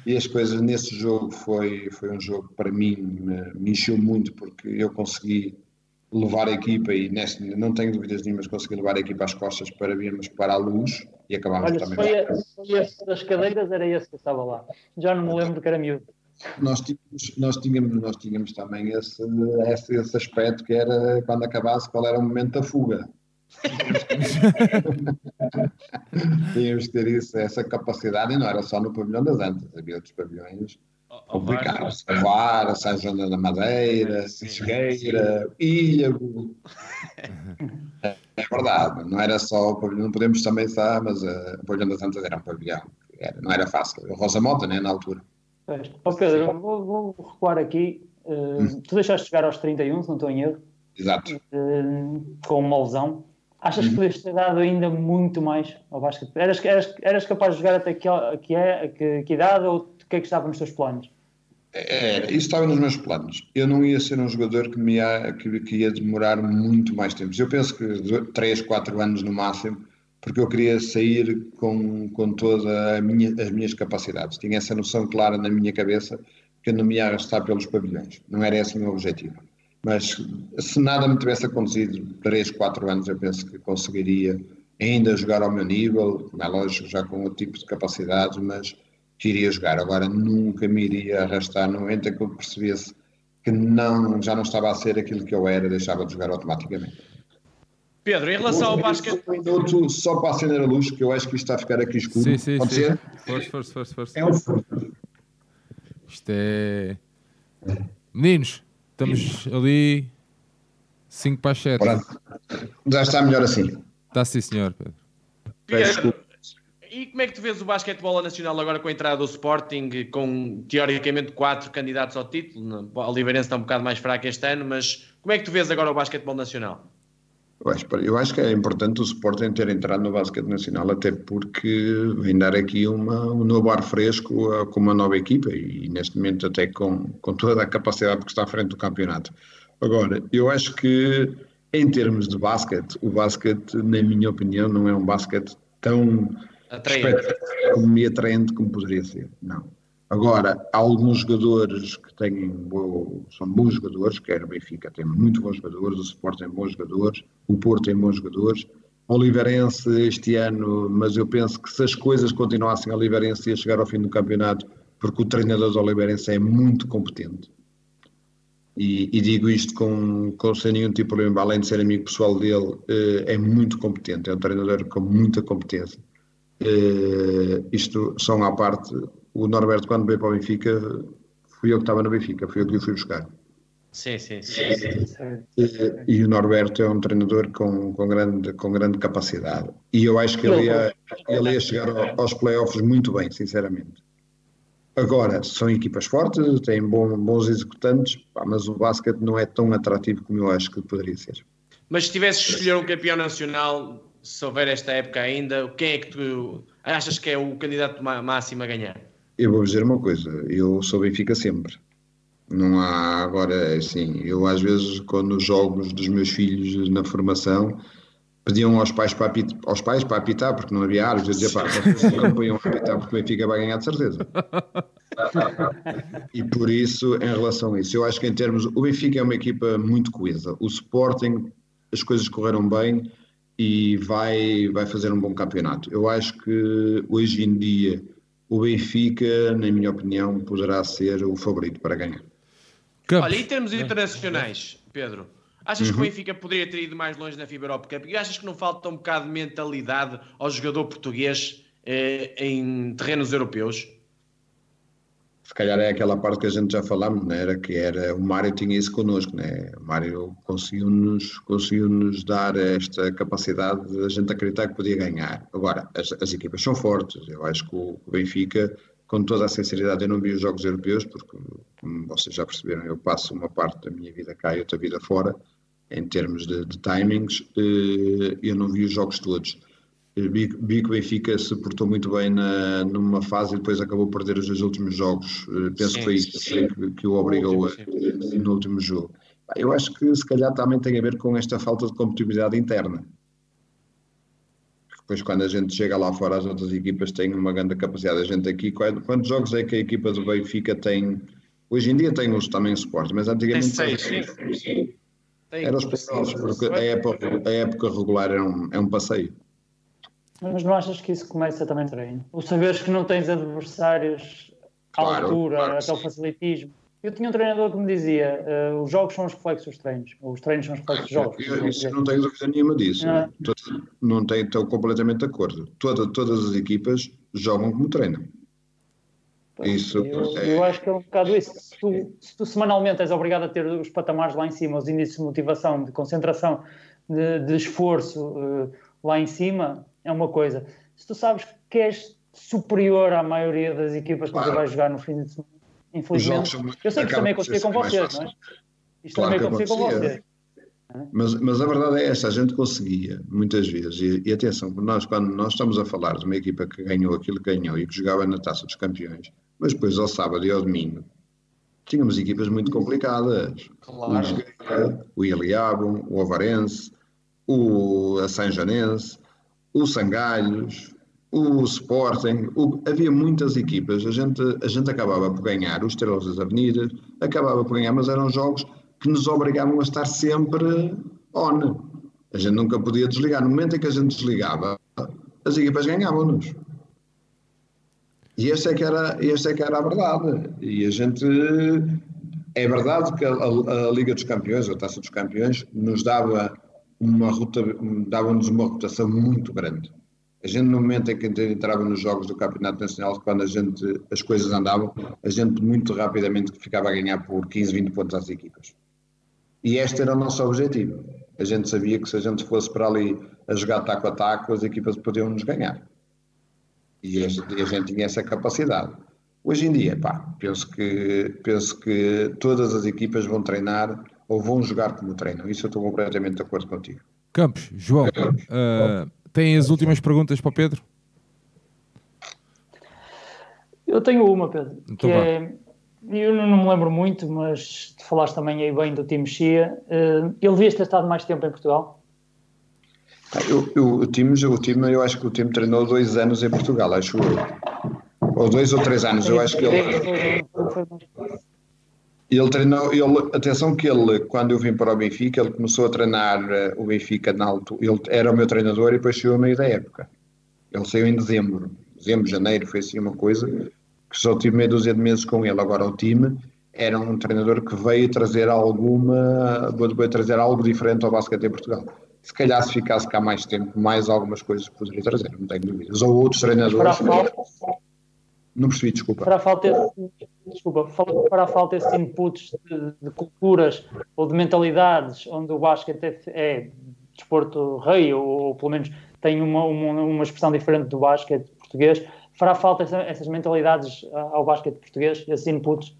e as coisas nesse jogo foi, foi um jogo que para mim me, me encheu muito porque eu consegui levar a equipa e nesse, não tenho dúvidas nenhumas consegui levar a equipa às costas para virmos para a luz e acabámos Olha, também. Foi, foi esse das cadeiras, era esse que estava lá. Já não me lembro que era miúdo. nós tínhamos, nós tínhamos, nós tínhamos também esse, esse, esse aspecto que era quando acabasse qual era o momento da fuga. Tínhamos que ter isso, essa capacidade e não era só no pavilhão das Antas, havia outros pavilhões complicados. Vara, São João da Madeira, Cegueira, Ilhago. é, [laughs] é verdade, não era só o pavilhão, não podemos também estar, mas uh, o pavilhão das Antas era um pavilhão, era, não era fácil. Rosa Mota, né, na altura. Oh Pedro, vou, vou recuar aqui. Uh, hum. Tu deixaste chegar aos 31, se não estou em erro. Exato. Uh, com uma lesão. Achas que uhum. podias ter dado ainda muito mais ao basquete? Eras, eras, eras capaz de jogar até que, que, é, que, que idade ou o que é que estava nos teus planos? Era, isso estava nos meus planos. Eu não ia ser um jogador que, me ia, que, que ia demorar muito mais tempo. Eu penso que 3, 4 anos no máximo, porque eu queria sair com, com todas minha, as minhas capacidades. Tinha essa noção clara na minha cabeça que eu não me ia arrastar pelos pavilhões. Não era esse o meu objetivo. Mas se nada me tivesse acontecido 3, 4 anos, eu penso que conseguiria ainda jogar ao meu nível, é lógico, já com outro tipo de capacidades, mas que iria jogar. Agora nunca me iria arrastar no momento em que eu percebesse que não, já não estava a ser aquilo que eu era, deixava de jogar automaticamente. Pedro, em relação ao basquete. Um minuto só para acender a luz, que eu acho que isto está a ficar aqui escuro. Sim, sim, Pode sim. ser? Força, força, força, força. É um Isto é. Meninos, estamos ali 5 para as 7. Já está melhor assim. Está sim, senhor, Pedro. Pedro, e como é que tu vês o basquetebol nacional agora com a entrada do Sporting, com teoricamente quatro candidatos ao título? O Oliveirense está um bocado mais fraco este ano, mas como é que tu vês agora o basquetebol nacional? Eu acho, eu acho que é importante o Sporting ter entrado no basquete nacional, até porque vem dar aqui uma, um novo ar fresco a, com uma nova equipa e neste momento até com, com toda a capacidade que está à frente do campeonato. Agora, eu acho que em termos de basquete, o basquete, na minha opinião, não é um basquete tão atraente como me atraente como poderia ser. Não. Agora, há alguns jogadores que têm são bons jogadores, quer o Benfica tem muito bons jogadores, o Sport tem bons jogadores, o Porto tem bons jogadores, o Oliveirense este ano, mas eu penso que se as coisas continuassem, o Oliveirense ia chegar ao fim do campeonato, porque o treinador do Oliveirense é muito competente. E, e digo isto com, com sem nenhum tipo de problema, além de ser amigo pessoal dele, eh, é muito competente, é um treinador com muita competência. Uh, isto são à parte, o Norberto, quando veio para o Benfica, fui eu que estava no Benfica, fui eu que o fui buscar. Sim, sim, sim. sim. E, e, o Norberto é um treinador com, com, grande, com grande capacidade. E eu acho que ele ia, ele ia chegar aos playoffs muito bem, sinceramente. Agora, são equipas fortes, têm bom, bons executantes, pá, mas o basquete não é tão atrativo como eu acho que poderia ser. Mas se tivesse que escolher um campeão nacional, se houver esta época ainda, quem é que tu achas que é o candidato máximo a ganhar? Eu vou dizer uma coisa, eu sou Benfica sempre. Não há agora, assim, eu às vezes quando os jogos dos meus filhos na formação pediam aos pais para apitar, aos pais para apitar porque não havia árbitros, eu dizia, pá, vocês não ponham a apitar porque o Benfica vai ganhar de certeza. e por isso, em relação a isso, eu acho que em termos, o Benfica é uma equipa muito coesa, o Sporting, as coisas correram bem, e vai, vai fazer um bom campeonato. Eu acho que hoje em dia o Benfica, na minha opinião, poderá ser o favorito para ganhar. Olha, em termos internacionais, Pedro, achas uhum. que o uhum. Benfica poderia ter ido mais longe na Fibra Cup? E achas que não falta um bocado de mentalidade ao jogador português eh, em terrenos europeus? Calhar é aquela parte que a gente já falámos, né? era que era, o Mário tinha isso connosco, né? o Mário conseguiu-nos conseguiu -nos dar esta capacidade de a gente acreditar que podia ganhar. Agora, as, as equipas são fortes, eu acho que o, o Benfica, com toda a sinceridade, eu não vi os jogos europeus, porque, como vocês já perceberam, eu passo uma parte da minha vida cá e outra vida fora, em termos de, de timings, eh, eu não vi os jogos todos Vi, que o Benfica se portou muito bem na, numa fase e depois acabou por perder os dois últimos jogos. Eh, penso sim, que foi isso que, que, o obrigou a, no último jogo. Eu acho que se calhar também tem a ver com esta falta de competitividade interna. Depois, quando a gente chega lá fora, as outras equipas têm uma grande capacidade. A gente aqui, quantos jogos é que a equipa do Benfica tem? Hoje em dia tem os também suporte, mas antigamente. Tem seis, sim. Era os playoffs, porque a época, a época regular é um, é um passeio. Mas não achas que isso começa também treino? O saberes que não tens adversários claro, altura, claro aquele facilitismo. Eu tinha um treinador que me dizia: uh, os jogos são os reflexos dos treinos, os treinos são os reflexos dos jogos. Eu, isso não tenho dúvida nenhuma disso. Não, não tenho, estou completamente de acordo. Toda, todas as equipas jogam como treinam. Isso eu, é... eu, acho que é um bocado isso. Se tu, se tu, semanalmente és obrigado a ter os patamares lá em cima, os índices de motivação, de concentração, de, de esforço uh, lá em cima, é uma coisa. Se tu sabes que és superior à maioria das equipas claro. que você vai jogar no fim de semana, infelizmente. Eu sei que isto também acontecia com vocês, não é? Isto claro também acontecia com vocês. Mas, mas a verdade é esta, a gente conseguia, muitas vezes, e, e, atenção, nós, quando nós estamos a falar de uma equipa que ganhou aquilo que ganhou e que jogava na Taça dos Campeões, mas depois ao sábado e ao domingo tínhamos equipas muito complicadas. Claro. O Iliabum, o Avarense, o Sanjanense, o Sangalhos, o Sporting, o, havia muitas equipas, a gente, a gente acabava por ganhar, os Estrelas das Avenidas, acabava por ganhar, mas eram jogos que nos obrigavam a estar sempre on. A gente nunca podia desligar. No momento em que a gente desligava, as equipas ganhavam-nos. E esta é que era, esta é que era a verdade. E a gente. É verdade que a, a, a Liga dos Campeões, a Taça dos Campeões, nos dava uma dava-nos uma rotação muito grande. A gente, no momento em que entrava nos jogos do Campeonato Nacional, quando a gente, as coisas andavam, a gente muito rapidamente ficava a ganhar por 15, 20 pontos às equipas. E este era o nosso objetivo. A gente sabia que se a gente fosse para ali a jogar taco a taco, as equipas podiam nos ganhar. E a gente, a gente tinha essa capacidade. Hoje em dia, pá, penso que, penso que todas as equipas vão treinar ou vão jogar como treinam. Isso eu estou completamente de acordo contigo. Campos, João, uh, tem as últimas perguntas para o Pedro? Eu tenho uma, Pedro, então que é, eu não me lembro muito, mas tu falaste também aí bem do time Chia. Uh, ele devia ter estado mais tempo em Portugal? Eu, eu, o, time, o time, eu acho que o time treinou dois anos em Portugal, acho eu. Ou dois ou três anos, eu acho que ele. Ele treinou, ele, atenção que ele, quando eu vim para o Benfica, ele começou a treinar uh, o Benfica na altura, ele era o meu treinador e depois saiu a meio da época. Ele saiu em dezembro, dezembro, janeiro, foi assim uma coisa, que só tive meia dúzia de meses com ele. Agora o time era um treinador que veio trazer alguma, veio trazer algo diferente ao basquete em Portugal. Se calhar se ficasse cá mais tempo, mais algumas coisas poderia trazer, não tenho dúvidas. Ou outros treinadores. Não percebi, desculpa. Para a falta, desculpa, para a falta esses inputs de, de, culturas ou de mentalidades onde o basquete é, é desporto rei, ou, ou, pelo menos tem uma, uma, uma expressão diferente do basquete português, fará falta essa, essas mentalidades ao basquete português, esses inputs?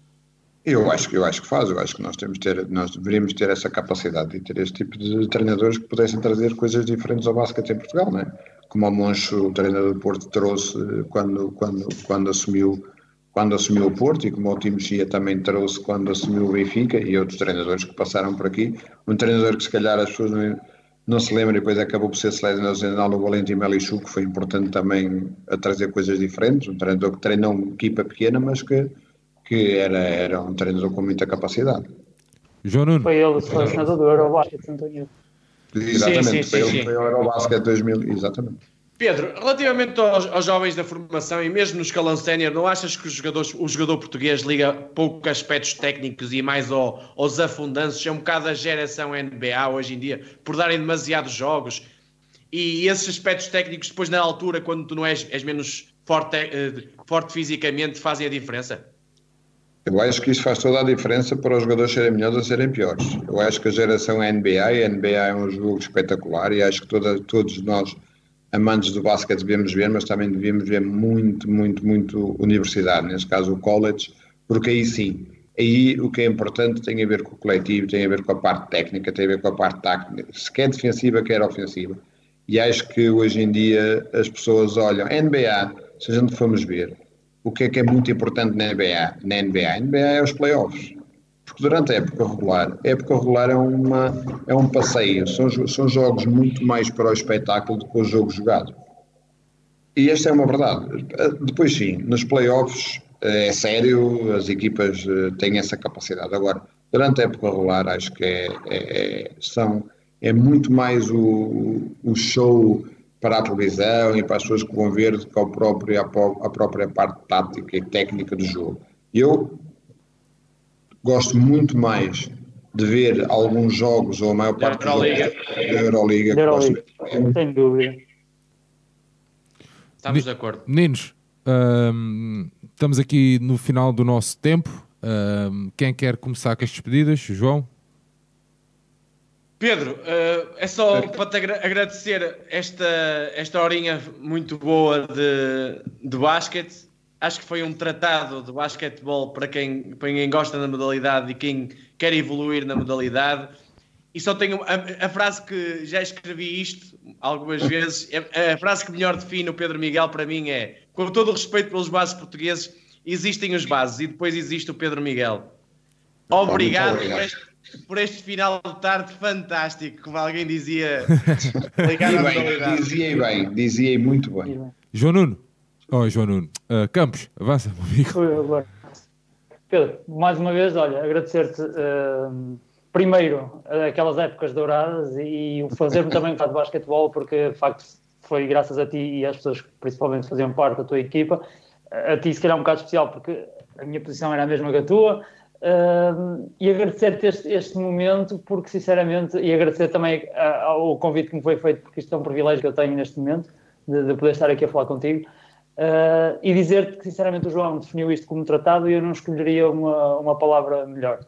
Eu acho, eu acho que faz, eu acho que nós temos ter, nós deveríamos ter essa capacidade de ter este tipo de treinadores que pudessem trazer coisas diferentes ao basquete em Portugal, não é? como o Moncho, o treinador do Porto, trouxe quando, quando, quando, assumiu, quando assumiu o Porto e como o Timo Chia também trouxe quando assumiu o Benfica e outros treinadores que passaram por aqui. Um treinador que se calhar as pessoas não, não se lembram e depois acabou por ser selecionado o Valentim Melichu, que foi importante também a trazer coisas diferentes. Um treinador que treinou uma equipa pequena, mas que, que era, era um treinador com muita capacidade. João Nuno. Foi ele o selecionador do Eurobasket, António. Exatamente, sim, sim, foi sim, ele foi o Eurobasket 2000, exatamente. Pedro, relativamente aos, aos, jovens da formação e mesmo no escalão sénior, não achas que o jogador português liga pouco a aspectos técnicos e mais ao, aos afundanços? É um bocado a geração NBA hoje em dia, por darem demasiados jogos e esses aspectos técnicos depois na altura, quando tu não és, és menos forte, eh, forte fisicamente, fazem a diferença? Eu acho que isso faz toda a diferença para os jogadores serem melhores ou serem piores. Eu acho que a geração NBA, a NBA é um jogo espetacular e acho que toda, todos nós, amantes do basquete, devemos ver, mas também devíamos ver muito, muito, muito universidade, neste caso o college, porque aí sim, aí o que é importante tem a ver com o coletivo, tem a ver com a parte técnica, tem a ver com a parte tática, quer defensiva, quer ofensiva. E acho que hoje em dia as pessoas olham, NBA, se a gente formos ver, o que é que é muito importante na NBA? Na NBA, a NBA é os playoffs. Porque durante a época regular, a época regular é, uma, é um passeio, são, são jogos muito mais para o espetáculo do que o jogo jogado. E esta é uma verdade. Depois, sim, nos playoffs é sério, as equipas eh, têm essa capacidade. Agora, durante a época regular, acho que é, é, é são, é muito mais o, o show para a televisão e para as pessoas que vão ver do que ao próprio, a, própria parte tática e técnica do jogo. Eu gosto muito mais de ver alguns jogos, ou a maior parte da Euroliga. da Euroliga. Da Euroliga. Sem dúvida. Estamos de acordo. Meninos, hum, estamos aqui no final do nosso tempo. Hum, quem quer começar com as despedidas? João? Pedro, eh, é só para te agra- agradecer esta, esta horinha muito boa de, de basquete. Acho que foi um tratado de basquetebol para quem, para quem gosta da modalidade e quem quer evoluir na modalidade. E só tenho a, a frase que já escrevi isto algumas vezes. A, a frase que melhor define o Pedro Miguel para mim é: com todo o respeito pelos bases portugueses, existem os bases e depois existe o Pedro Miguel. Obrigado, Muito obrigado. Por, este, final de tarde fantástico, como alguém dizia. [laughs] E bem, dizia bem, dizia muito bem. João Nuno? Oh, João Nuno. Ah, Campos, avança, meu amigo. Pedro, mais uma vez, olha, agradecer-te eh, primeiro aquelas épocas douradas e o fazer-me também gostar de basquetebol, porque de facto foi graças a ti e às pessoas que principalmente faziam parte da tua equipa, a ti se calhar um bocado especial, porque a minha posição era a mesma que a tua. Eh, e agradecer-te este, este momento, porque sinceramente, e agradecer também a- ao convite que me foi feito, porque isto é um privilégio que eu tenho neste momento, de, de poder estar aqui a falar contigo. Uh, e dizer-te que, sinceramente, o João definiu isto como tratado e eu não escolheria uma, uma palavra melhor.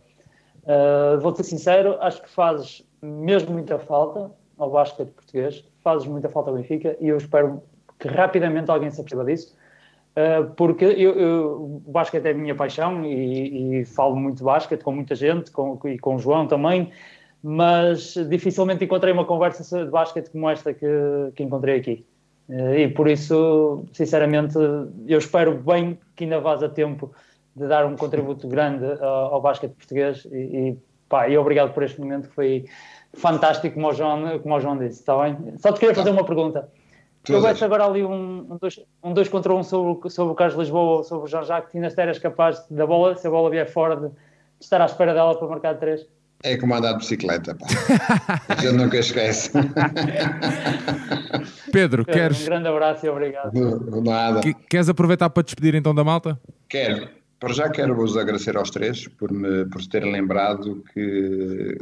Uh, Vou-te ser sincero, acho que fazes mesmo muita falta ao basquete português, fazes muita falta ao Benfica e eu espero que rapidamente alguém se aperceba disso, uh, porque eu, eu- o basquete é a minha paixão e, e falo muito de basquete com muita gente com, e com o João também, mas dificilmente encontrei uma conversa de basquete como esta que, que encontrei aqui. Eh, E por isso, sinceramente, eu espero bem que ainda vás a tempo de dar um contributo grande ao, ao basquete português e, e, pá, e obrigado por este momento que foi fantástico, como o João, como o João disse, está bem? Só te queria fazer uma pergunta. Se Todas. houvesse agora ali um, um, dois, um dois contra um sobre, o- sobre o Carlos Lisboa ou sobre o João Jacques, ainda eras capaz da bola, se a bola vier fora, de, de estar à espera dela para marcar três? É como andar de bicicleta, pá. A gente nunca esquece. [laughs] Pedro, Um queres, grande abraço e obrigado. Nada. que- queres aproveitar para te despedir então da malta? Quero. Para já quero vos agradecer aos três por me por terem lembrado que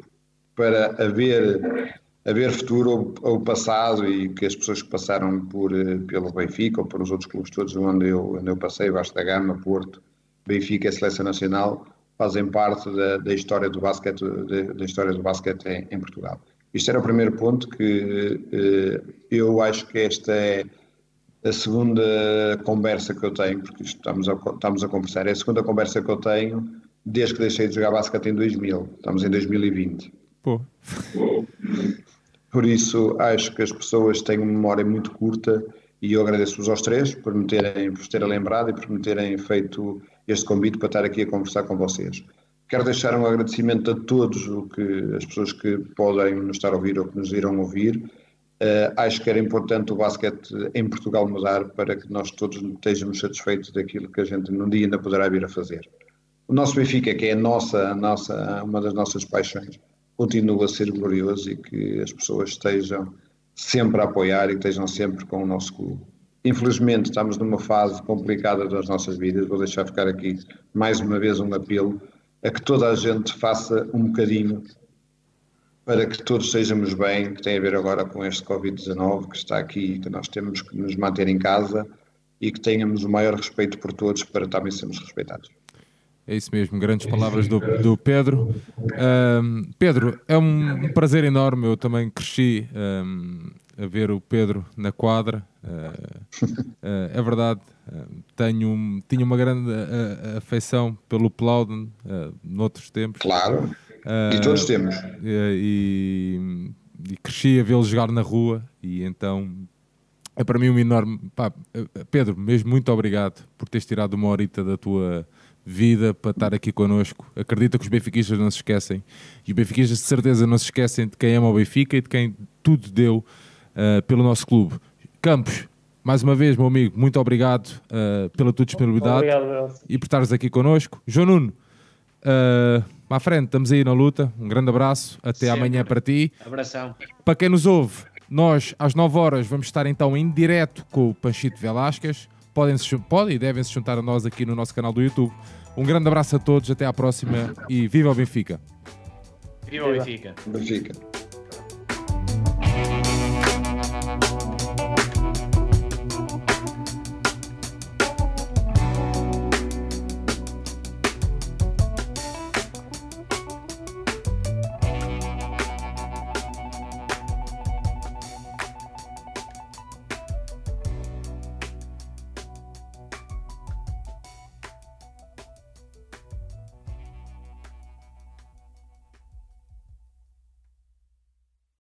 para haver, haver futuro ao, ao passado e que as pessoas que passaram por, eh, pelo Benfica ou por os outros clubes todos onde eu, onde eu passei, Vasco da Gama, Porto, Benfica e Seleção Nacional, fazem parte da, da história do basquete, da, da história do basquete em, em Portugal. Isto era o primeiro ponto que eh, eu acho que esta é a segunda conversa que eu tenho, porque isto estamos a, estamos a conversar, é a segunda conversa que eu tenho desde que deixei de jogar basquete em 2000. Estamos em 2020. Pô, [laughs] Por isso, acho que as pessoas têm uma memória muito curta e eu agradeço-vos aos três por me terem, por terem lembrado e por me terem feito este convite para estar aqui a conversar com vocês. Quero deixar um agradecimento a todos o que, as pessoas que podem nos estar a ouvir ou que nos irão ouvir. Eh, acho que era importante o basquete em Portugal mudar para que nós todos estejamos satisfeitos daquilo que a gente num dia ainda poderá vir a fazer. O nosso Benfica, que é a nossa, a nossa, uma das nossas paixões, continua a ser glorioso e que as pessoas estejam sempre a apoiar e estejam sempre com o nosso clube. Infelizmente, estamos numa fase complicada das nossas vidas. Vou deixar ficar aqui mais uma vez um apelo a que toda a gente faça um bocadinho para que todos estejamos bem, que tem a ver agora com este Covid-19 que está aqui que nós temos que nos manter em casa e que tenhamos o maior respeito por todos para também sermos respeitados. É isso mesmo, grandes palavras do, do Pedro. Ahm, Pedro, é um prazer enorme. Eu também cresci ahm, a ver o Pedro na quadra. Ah, ah, é verdade, ah, tenho, um- tinha uma grande ah, afeição pelo Plowden ah, noutros tempos. Claro, e todos temos. e, e cresci a vê-lo jogar na rua e então é para mim um enorme pá, Pedro, mesmo muito obrigado por teres tirado uma horita da tua vida para estar aqui connosco acredita que os benfiquistas não se esquecem e os benfiquistas de certeza não se esquecem de quem ama o Benfica e de quem tudo deu ah, pelo nosso clube Campos, mais uma vez meu amigo muito obrigado ah, pela tua disponibilidade Obrigado, e por estares aqui connosco. João Nuno, uh, à frente, estamos aí na luta. Um grande abraço, até Sempre. amanhã para ti. Abração. Para quem nos ouve, nós às 9 horas vamos estar então em direto com o Panchito Velasquez. podem, podem e devem se juntar a nós aqui no nosso canal do YouTube. Um grande abraço a todos, até à próxima e viva o Benfica! Viva o Benfica! Benfica!